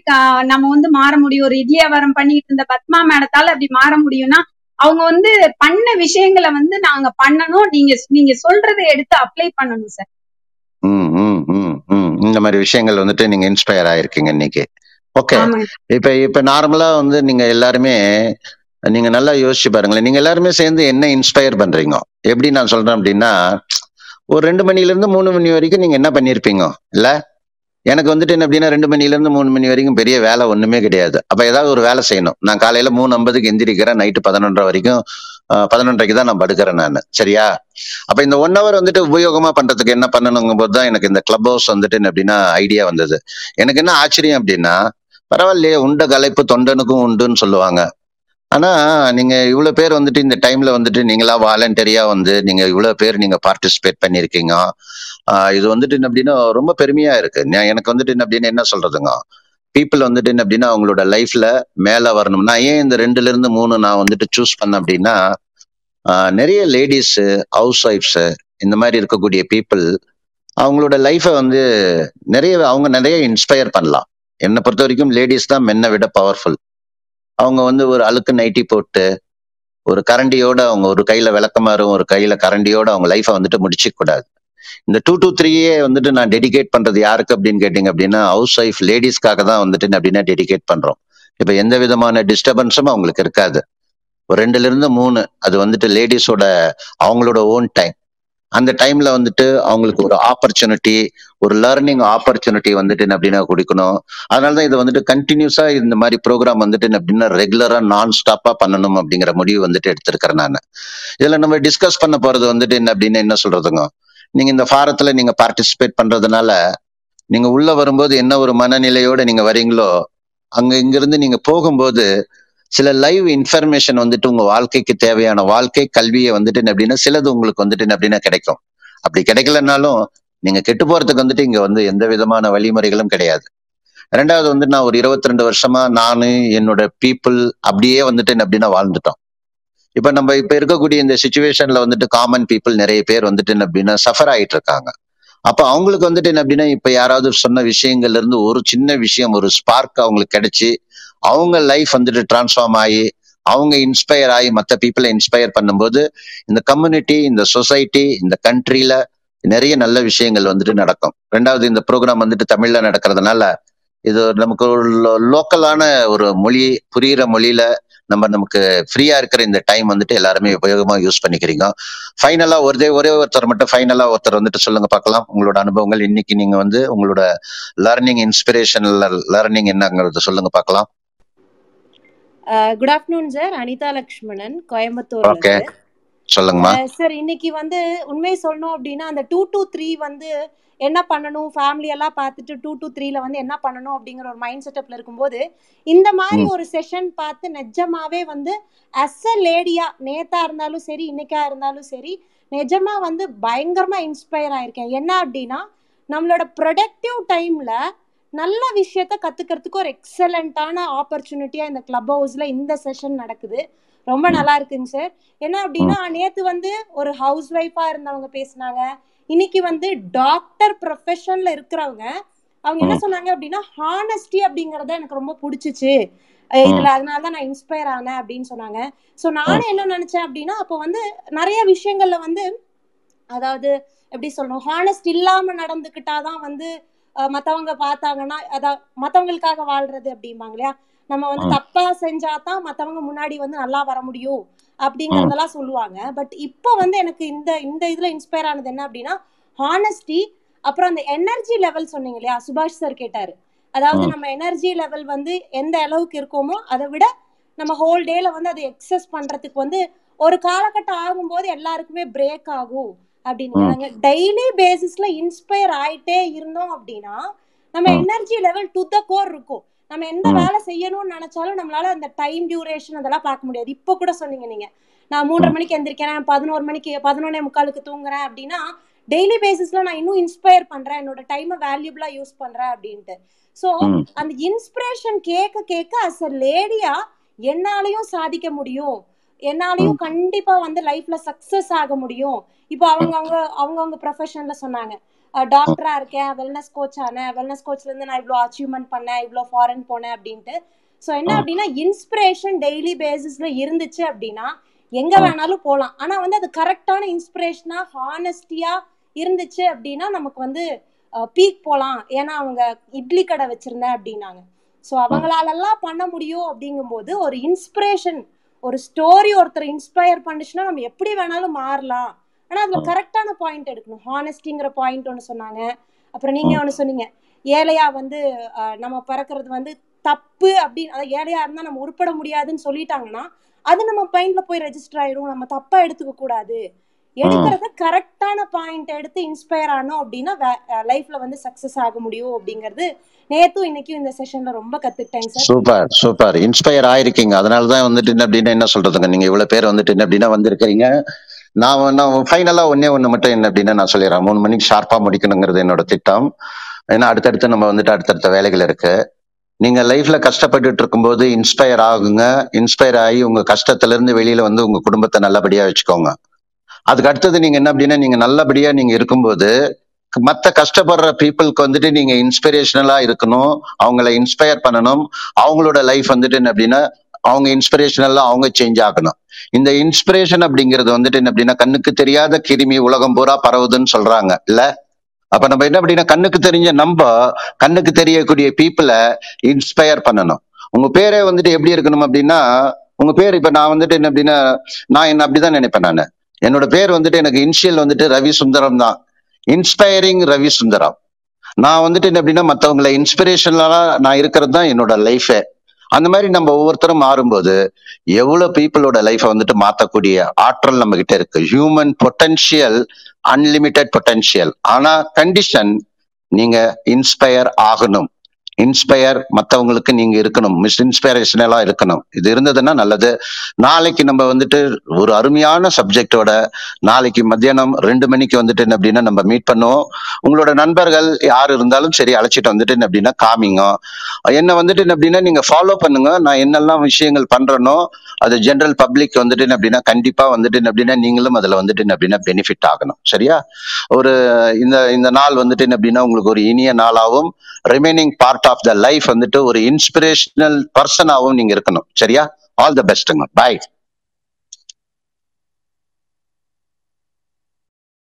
நம்ம வந்து மாற முடியும். ஒரு இட்லி வியாபாரம் பண்ணிட்டு இருந்த பத்மா மேடத்தால அப்படி மாற முடியும்னா அவங்க வந்து பண்ண விஷயங்களை வந்து நாங்க பண்ணணும். நீங்க நீங்க சொல்றதை எடுத்து அப்ளை பண்ணணும் சார் இந்த மாதிரி விஷயங்கள் வந்துட்டு நீங்க இன்ஸ்பயர் ஆயிருக்கீங்க இன்னைக்கு. ஓகே இப்ப இப்ப நார்மலா வந்து நீங்க எல்லாருமே நீங்க நல்லா யோசிச்சு பாருங்களேன். நீங்க எல்லாருமே சேர்ந்து என்ன இன்ஸ்பயர் பண்றீங்க? எப்படி நான் சொல்றேன் அப்படின்னா ஒரு ரெண்டு மணில இருந்து மூணு மணி வரைக்கும் நீங்க என்ன பண்ணிருப்பீங்க? இல்ல? எனக்கு வந்துட்டு என்ன அப்படின்னா ரெண்டு மணில இருந்து மூணு மணி வரைக்கும் பெரிய வேலை ஒண்ணுமே கிடையாது. அப்ப ஏதாவது ஒரு வேலை செய்யணும். நான் காலையில மூணு ஐம்பதுக்கு எந்திரிக்கிறேன் நைட்டு பதினொன்றரை வரைக்கும் பதினொன்றரைக்கு தான் நான் படுக்கிறேன் நான். சரியா? அப்ப இந்த ஒன் ஹவர் வந்துட்டு உபயோகமா பண்றதுக்கு என்ன பண்ணணுங்கும் போது தான் எனக்கு இந்த கிளப் ஹவுஸ் வந்துட்டு என்ன அப்படின்னா ஐடியா வந்தது. எனக்கு என்ன ஆச்சரியம் அப்படின்னா பரவாயில்லையே உண்ட கலைப்பு தொண்டனுக்கும் உண்டுன்னு சொல்லுவாங்க. ஆனா நீங்க இவ்வளவு பேர் வந்துட்டு இந்த டைம்ல வந்துட்டு நீங்களா வாலண்டரியா வந்து நீங்க இவ்வளவு பேர் நீங்க பார்ட்டிசிபேட் பண்ணிருக்கீங்க. இது வந்துட்டு என்ன அப்படின்னா ரொம்ப பெருமையா இருக்கு. எனக்கு வந்துட்டு என்ன அப்படின்னு என்ன சொல்றதுங்க? பீப்புள் வந்துட்டு என்ன அப்படின்னா அவங்களோட லைஃப்ல மேல வரணும். நான் ஏன் இந்த ரெண்டுல இருந்து மூணு நான் வந்துட்டு சூஸ் பண்ணேன் அப்படின்னா நிறைய லேடிஸ் ஹவுஸ் ஒய்ஃப்ஸ் இந்த மாதிரி இருக்கக்கூடிய பீப்புள் அவங்களோட லைஃபை வந்து நிறைய அவங்க நிறைய இன்ஸ்பயர் பண்ணலாம். என்னை பொறுத்த வரைக்கும் லேடிஸ் தான் மென்னை விட பவர்ஃபுல் அவங்க வந்து ஒரு அழுக்கு நைட்டி போட்டு ஒரு கரண்டியோட அவங்க ஒரு கையில விளக்கமாறும் ஒரு கையில கரண்டியோட அவங்க லைஃபை வந்துட்டு முடிச்சிக்க கூடாது. இந்த டூ டூ த்ரீயே வந்துட்டு நான் டெடிகேட் பண்றது யாருக்கு அப்படின்னு கேட்டீங்க அப்படின்னா ஹவுஸ் ஒய்ஃப் லேடிஸ்க்காக தான் வந்துட்டு நான் அப்படின்னா டெடிகேட் பண்றோம். இப்ப எந்த விதமான டிஸ்டர்பன்ஸும் அவங்களுக்கு இருக்காது. ஒரு ரெண்டுல இருந்து மூணு அது வந்துட்டு லேடிஸோட அவங்களோட ஓன் டைம் அந்த டைம்ல வந்துட்டு அவங்களுக்கு ஒரு ஆப்பர்ச்சுனிட்டி ஒரு லேர்னிங் ஆப்பர்ச்சுனிட்டி வந்துட்டு அப்படின்னா கொடுக்கணும். அதனாலதான் இதை வந்துட்டு கண்டினியூஸா இந்த மாதிரி ப்ரோக்ராம் வந்துட்டு அப்படின்னா ரெகுலரா நான் ஸ்டாப்பா பண்ணணும் அப்படிங்கிற முடிவு வந்துட்டு எடுத்திருக்கிறேன் நான். இதுல நம்ம டிஸ்கஸ் பண்ண போறது வந்துட்டு என்ன அப்படின்னு என்ன சொல்றதுங்க? நீங்க இந்த ஃபாரத்துல நீங்க பார்ட்டிசிபேட் பண்றதுனால நீங்க உள்ள வரும்போது என்ன ஒரு மனநிலையோட நீங்க வரீங்களோ அங்க இங்கிருந்து நீங்க போகும்போது சில லைவ் இன்ஃபர்மேஷன் வந்துட்டு உங்க வாழ்க்கைக்கு தேவையான வாழ்க்கை கல்வியை வந்துட்டு என்ன அப்படின்னா சிலது உங்களுக்கு வந்துட்டு என்ன அப்படின்னா கிடைக்கும். அப்படி கிடைக்கலனாலும் நீங்க கெட்டு போறதுக்கு வந்துட்டு இங்க வந்து எந்த விதமான வழிமுறைகளும் கிடையாது. ரெண்டாவது வந்து நான் ஒரு இருபத்தி ரெண்டு வருஷமா நானு என்னோட பீப்புள் அப்படியே வந்துட்டு என்ன அப்படின்னா வாழ்ந்துட்டோம். இப்ப நம்ம இப்ப இருக்கக்கூடிய இந்த சுச்சுவேஷன்ல வந்துட்டு காமன் பீப்புள் நிறைய பேர் வந்துட்டு அப்படின்னா சஃபர் ஆயிட்டு இருக்காங்க. அப்ப அவங்களுக்கு வந்துட்டு என்ன அப்படின்னா இப்ப யாராவது சொன்ன விஷயங்கள்ல இருந்து ஒரு சின்ன விஷயம் ஒரு ஸ்பார்க் அவங்களுக்கு கிடைச்சு அவங்க லைஃப் வந்துட்டு டிரான்ஸ்ஃபார்ம் ஆகி அவங்க இன்ஸ்பயர் ஆகி மற்ற பீப்புளை இன்ஸ்பயர் பண்ணும்போது இந்த கம்யூனிட்டி இந்த சொசைட்டி இந்த கண்ட்ரியில நிறைய நல்ல விஷயங்கள் வந்துட்டு நடக்கும். ரெண்டாவது இந்த ப்ரோக்ராம் வந்துட்டு தமிழ்ல நடக்கிறதுனால இது நமக்கு லோக்கலான ஒரு மொழி புரியிற மொழியில நம்ம நமக்கு ஃப்ரீயா இருக்கிற இந்த டைம் வந்துட்டு எல்லாருமே உபயோகமா யூஸ் பண்ணிக்கிறீங்க. ஃபைனலா ஒரே ஒரே ஒருத்தர் மட்டும் ஃபைனலா ஒருத்தர் வந்துட்டு சொல்லுங்க பார்க்கலாம் உங்களோட அனுபவங்கள் இன்னைக்கு நீங்க வந்து உங்களோட லேர்னிங் இன்ஸ்பிரேஷன் லேர்னிங் என்னங்கிறத சொல்லுங்க பார்க்கலாம் good afternoon sir Anitha Lakshmanan கோயம்புத்தூர்ல சொல்லுங்கம்மா. சார் இன்னைக்கு வந்து உண்மையை சொல்லணும் அப்படின்னா அந்த டூ டூ த்ரீ வந்து என்ன பண்ணணும்? ஃபேமிலி எல்லாம் பார்த்துட்டு டூ டூ த்ரீல வந்து என்ன பண்ணணும் அப்படிங்கிற ஒரு மைண்ட் செட்டப்ல இருக்கும்போது இந்த மாதிரி ஒரு செஷன் பார்த்து நிஜமாவே வந்து அஸ் அ லேடியா நேத்தா இருந்தாலும் சரி இன்னைக்கா இருந்தாலும் சரி நிஜமா வந்து பயங்கரமா இன்ஸ்பயர் ஆயிருக்கேன். என்ன அப்படின்னா நம்மளோட ப்ரொடக்டிவ் டைம்ல நல்ல விஷயத்த கத்துக்கிறதுக்கு ஒரு எக்ஸலண்டான ஆப்பர்ச்சுனிட்டியா இந்த கிளப் ஹவுஸ்ல இந்த செஷன் நடக்குது. ரொம்ப நல்லா இருக்குங்க சார் என்ன அப்படின்னா நேத்து வந்து ஒரு ஹவுஸ் ஒய்ஃபா இருந்தவங்க பேசினாங்க. இன்னைக்கு வந்து டாக்டர் ப்ரொஃபஷன்ல இருக்கிறவங்க அவங்க என்ன சொன்னாங்க அப்படின்னா ஹானஸ்டி அப்படிங்கறத எனக்கு ரொம்ப பிடிச்சிச்சு. இதுல அதனால தான் நான் இன்ஸ்பயர் ஆனேன் அப்படின்னு சொன்னாங்க. ம் நானும் என்ன நினைச்சேன் அப்படின்னா அப்போ வந்து நிறைய விஷயங்கள்ல வந்து அதாவது எப்படி சொல்லணும் ஹானஸ்ட் இல்லாம நடந்துக்கிட்டாதான் வந்து மத்தவங்க பார்த்தாங்கன்னா அதாவது மத்தவங்களுக்காக வாழ்றது அப்படிம்பாங்க இல்லையா? நம்ம வந்து தப்பா செஞ்சாதான் மத்தவங்க முன்னாடி வந்து நல்லா வர முடியும் அப்படிங்கறதெல்லாம் சொல்லுவாங்க. பட் இப்போ வந்து எனக்கு இந்த இந்த இதுல இன்ஸ்பயர் ஆனது என்ன அப்படின்னா ஹானஸ்டி அப்புறம் அந்த எனர்ஜி லெவல் சொன்னீங்க இல்லையா? சுபாஷ் சார் கேட்டாரு. அதாவது நம்ம எனர்ஜி லெவல் வந்து எந்த அளவுக்கு இருக்கோமோ அதை விட நம்ம ஹோல் டேல வந்து அதை எக்ஸஸ் பண்றதுக்கு வந்து ஒரு காலகட்டம் ஆகும்போது எல்லாருக்குமே பிரேக் ஆகும். அப்படின்னு நாங்க டெய்லி பேசிஸ்ல இன்ஸ்பயர் ஆயிட்டே இருந்தோம் அப்படின்னா நம்ம energy level to the core இருக்கும். நம்ம எந்த வேலை செய்யணும்னு நினைச்சாலும் நம்மளால அந்த டைம் டியூரேஷன் அதெல்லாம் பார்க்க முடியாது. இப்போ கூட சொன்னீங்க நீங்க. நான் மூன்றரை மணிக்கு எந்திரிக்கிறேன் பதினோரு மணிக்கு பதினொன்னே முக்காலுக்கு தூங்குறேன் அப்படின்னா டெய்லி பேசிஸ்ல நான் இன்னும் இன்ஸ்பயர் பண்றேன். என்னோட டைமை வேல்யூபிளா யூஸ் பண்றேன் அப்படின்ட்டு. ஸோ அந்த இன்ஸ்பிரேஷன் கேட்க கேட்க அஸ் அ லேடியா என்னாலையும் சாதிக்க முடியும். என்னாலையும் கண்டிப்பா வந்து லைஃப்ல சக்சஸ் ஆக முடியும். இப்போ அவங்க அவங்க அவங்கவுங்க ப்ரொஃபஷன்ல சொன்னாங்க. டாக்டரா இருக்கேன் வெல்னஸ் கோச் ஆனேன் வெல்னஸ் கோச்ல இருந்து நான் இவ்வளோ அச்சீவ்மெண்ட் பண்ணேன் இவ்வளோ ஃபாரின் போனேன் அப்படின்ட்டு. ஸோ என்ன அப்படின்னா இன்ஸ்பிரேஷன் டெய்லி பேசிஸ்ல இருந்துச்சு அப்படின்னா எங்க வேணாலும் போகலாம் ஆனா வந்து அது கரெக்டான இன்ஸ்பிரேஷனா ஹானஸ்டியா இருந்துச்சு அப்படின்னா நமக்கு வந்து பீக் போகலாம் ஏன்னா அவங்க இட்லி கடை வச்சிருந்தேன் அப்படின்னாங்க. ஸோ அவங்களாலெல்லாம் பண்ண முடியும் அப்படிங்கும்போது ஒரு இன்ஸ்பிரேஷன் ஒரு ஸ்டோரி ஒருத்தர் இன்ஸ்பயர் பண்ணுச்சுன்னா நம்ம எப்படி வேணாலும் மாறலாம். ஆனா அதுல கரெக்டான பாயிண்ட் எடுக்கணும். ஹானஸ்டிங்கிற பாயிண்ட் ஒன்று சொன்னாங்க. அப்புறம் நீங்க ஒன்று சொன்னீங்க. ஏழையா வந்து அஹ், நம்ம பிறக்கிறது வந்து தப்பு அப்படின்னு அதாவது ஏழையா இருந்தா நம்ம உருப்பட முடியாதுன்னு சொல்லிட்டாங்கன்னா அது நம்ம மைண்ட்ல போய் ரெஜிஸ்டர் ஆயிடும். நம்ம தப்பா எடுத்துக்க கூடாது எடுக்கிறத கரெக்டான பாயிண்ட் எடுத்து இன்ஸ்பயர் ஆனோம் அப்படின்னா லைஃப்ல வந்து சக்சஸ் ஆக முடியும் அப்படிங்கிறது நேத்தும் இன்னைக்கும் இந்த செஷன்ல ரொம்ப கத்துக்கிட்டேங்க சார் சூப்பர் சூப்பர். இன்ஸ்பயர் ஆயிருக்கீங்க. அதனால தான் வந்துட்டு என்ன அப்படின்னா என்ன சொல்றதுங்க? நீங்க இவ்வளவு பேர் வந்துட்டு என்ன அப்படின்னா வந்திருக்கிறீங்க. நான் நான் ஃபைனலா ஒன்னே ஒண்ணு மட்டும் என்ன அப்படின்னா நான் சொல்லிடுறேன். மூணு மணிக்கு ஷார்ப்பா முடிக்கணுங்கிறது என்னோட திட்டம். ஏன்னா அடுத்தடுத்து நம்ம வந்துட்டு அடுத்தடுத்த வேலைகள் இருக்கு. நீங்க லைஃப்ல கஷ்டப்பட்டுட்டு இருக்கும்போது இன்ஸ்பயர் ஆகுங்க. இன்ஸ்பயர் ஆகி உங்க கஷ்டத்துல இருந்து வெளியில வந்து உங்க குடும்பத்தை நல்லபடியா வச்சுக்கோங்க. அதுக்கு அடுத்தது நீங்க என்ன அப்படின்னா நீங்க நல்லபடியா நீங்க இருக்கும்போது மற்ற கஷ்டப்படுற பீப்புளுக்கு வந்துட்டு நீங்க இன்ஸ்பிரேஷனலா இருக்கணும் அவங்கள இன்ஸ்பயர் பண்ணணும். அவங்களோட லைஃப் வந்துட்டு என்ன அப்படின்னா அவங்க இன்ஸ்பிரேஷனலா அவங்க சேஞ்ச் ஆகணும். இந்த இன்ஸ்பிரேஷன் அப்படிங்கிறது வந்துட்டு என்ன அப்படின்னா கண்ணுக்கு தெரியாத கிருமி உலகம் பூரா பரவுதுன்னு சொல்றாங்க. இல்ல? அப்ப நம்ம என்ன அப்படின்னா கண்ணுக்கு தெரிஞ்ச நம்ம கண்ணுக்கு தெரியக்கூடிய பீப்புளை இன்ஸ்பயர் பண்ணணும். உங்க பேரே வந்துட்டு எப்படி இருக்கணும் அப்படின்னா உங்க பேர் இப்ப நான் வந்துட்டு என்ன அப்படின்னா நான் என்ன அப்படிதான் நினைப்பேன் நான். என்னோட பேர் வந்துட்டு எனக்கு இன்ஷியல் வந்துட்டு ரவி சுந்தரம் தான். இன்ஸ்பைரிங் ரவி சுந்தரம். நான் வந்துட்டு என்ன அப்படின்னா மற்றவங்களை இன்ஸ்பிரேஷனலாக நான் இருக்கிறது தான் என்னோட லைஃபே அந்த மாதிரி நம்ம ஒவ்வொருத்தரும் மாறும்போது எவ்வளவு பீப்புளோட லைஃபை வந்துட்டு மாற்றக்கூடிய ஆற்றல் நம்ம கிட்ட இருக்கு. ஹியூமன் பொட்டன்ஷியல் அன்லிமிட்டெட் பொட்டன்ஷியல் ஆனா கண்டிஷன் நீங்க இன்ஸ்பயர் ஆகணும். இன்ஸ்பயர் மற்றவங்களுக்கு நீங்க இருக்கணும். மிஸ் இன்ஸ்பைரேஷனலா இருக்கணும். இது இருந்ததுன்னா நல்லது. நாளைக்கு நம்ம வந்துட்டு ஒரு அருமையான சப்ஜெக்டோட நாளைக்கு மத்தியானம் ரெண்டு மணிக்கு வந்துட்டு என்ன அப்படின்னா நம்ம மீட் பண்ணுவோம். உங்களோட நண்பர்கள் யார் இருந்தாலும் சரி அழைச்சிட்டு வந்துட்டு அப்படின்னா காமிங்க. என்ன வந்துட்டு என்ன அப்படின்னா நீங்க ஃபாலோ பண்ணுங்க. நான் என்னெல்லாம் விஷயங்கள் பண்றேனோ அது ஜென்ரல் பப்ளிக் வந்துட்டு அப்படின்னா கண்டிப்பா வந்துட்டு அப்படின்னா நீங்களும் அதுல வந்துட்டு அப்படின்னா பெனிஃபிட் ஆகணும். சரியா? ஒரு இந்த இந்த நாள் வந்துட்டு என்ன அப்படின்னா உங்களுக்கு ஒரு இனிய நாளாகவும் remaining part of the life வந்துட்டு ஒரு இன்ஸ்பிரேஷனல் பர்சனாகவும் நீங்க இருக்கணும். சரியா? All the பெஸ்ட்டுங்க bye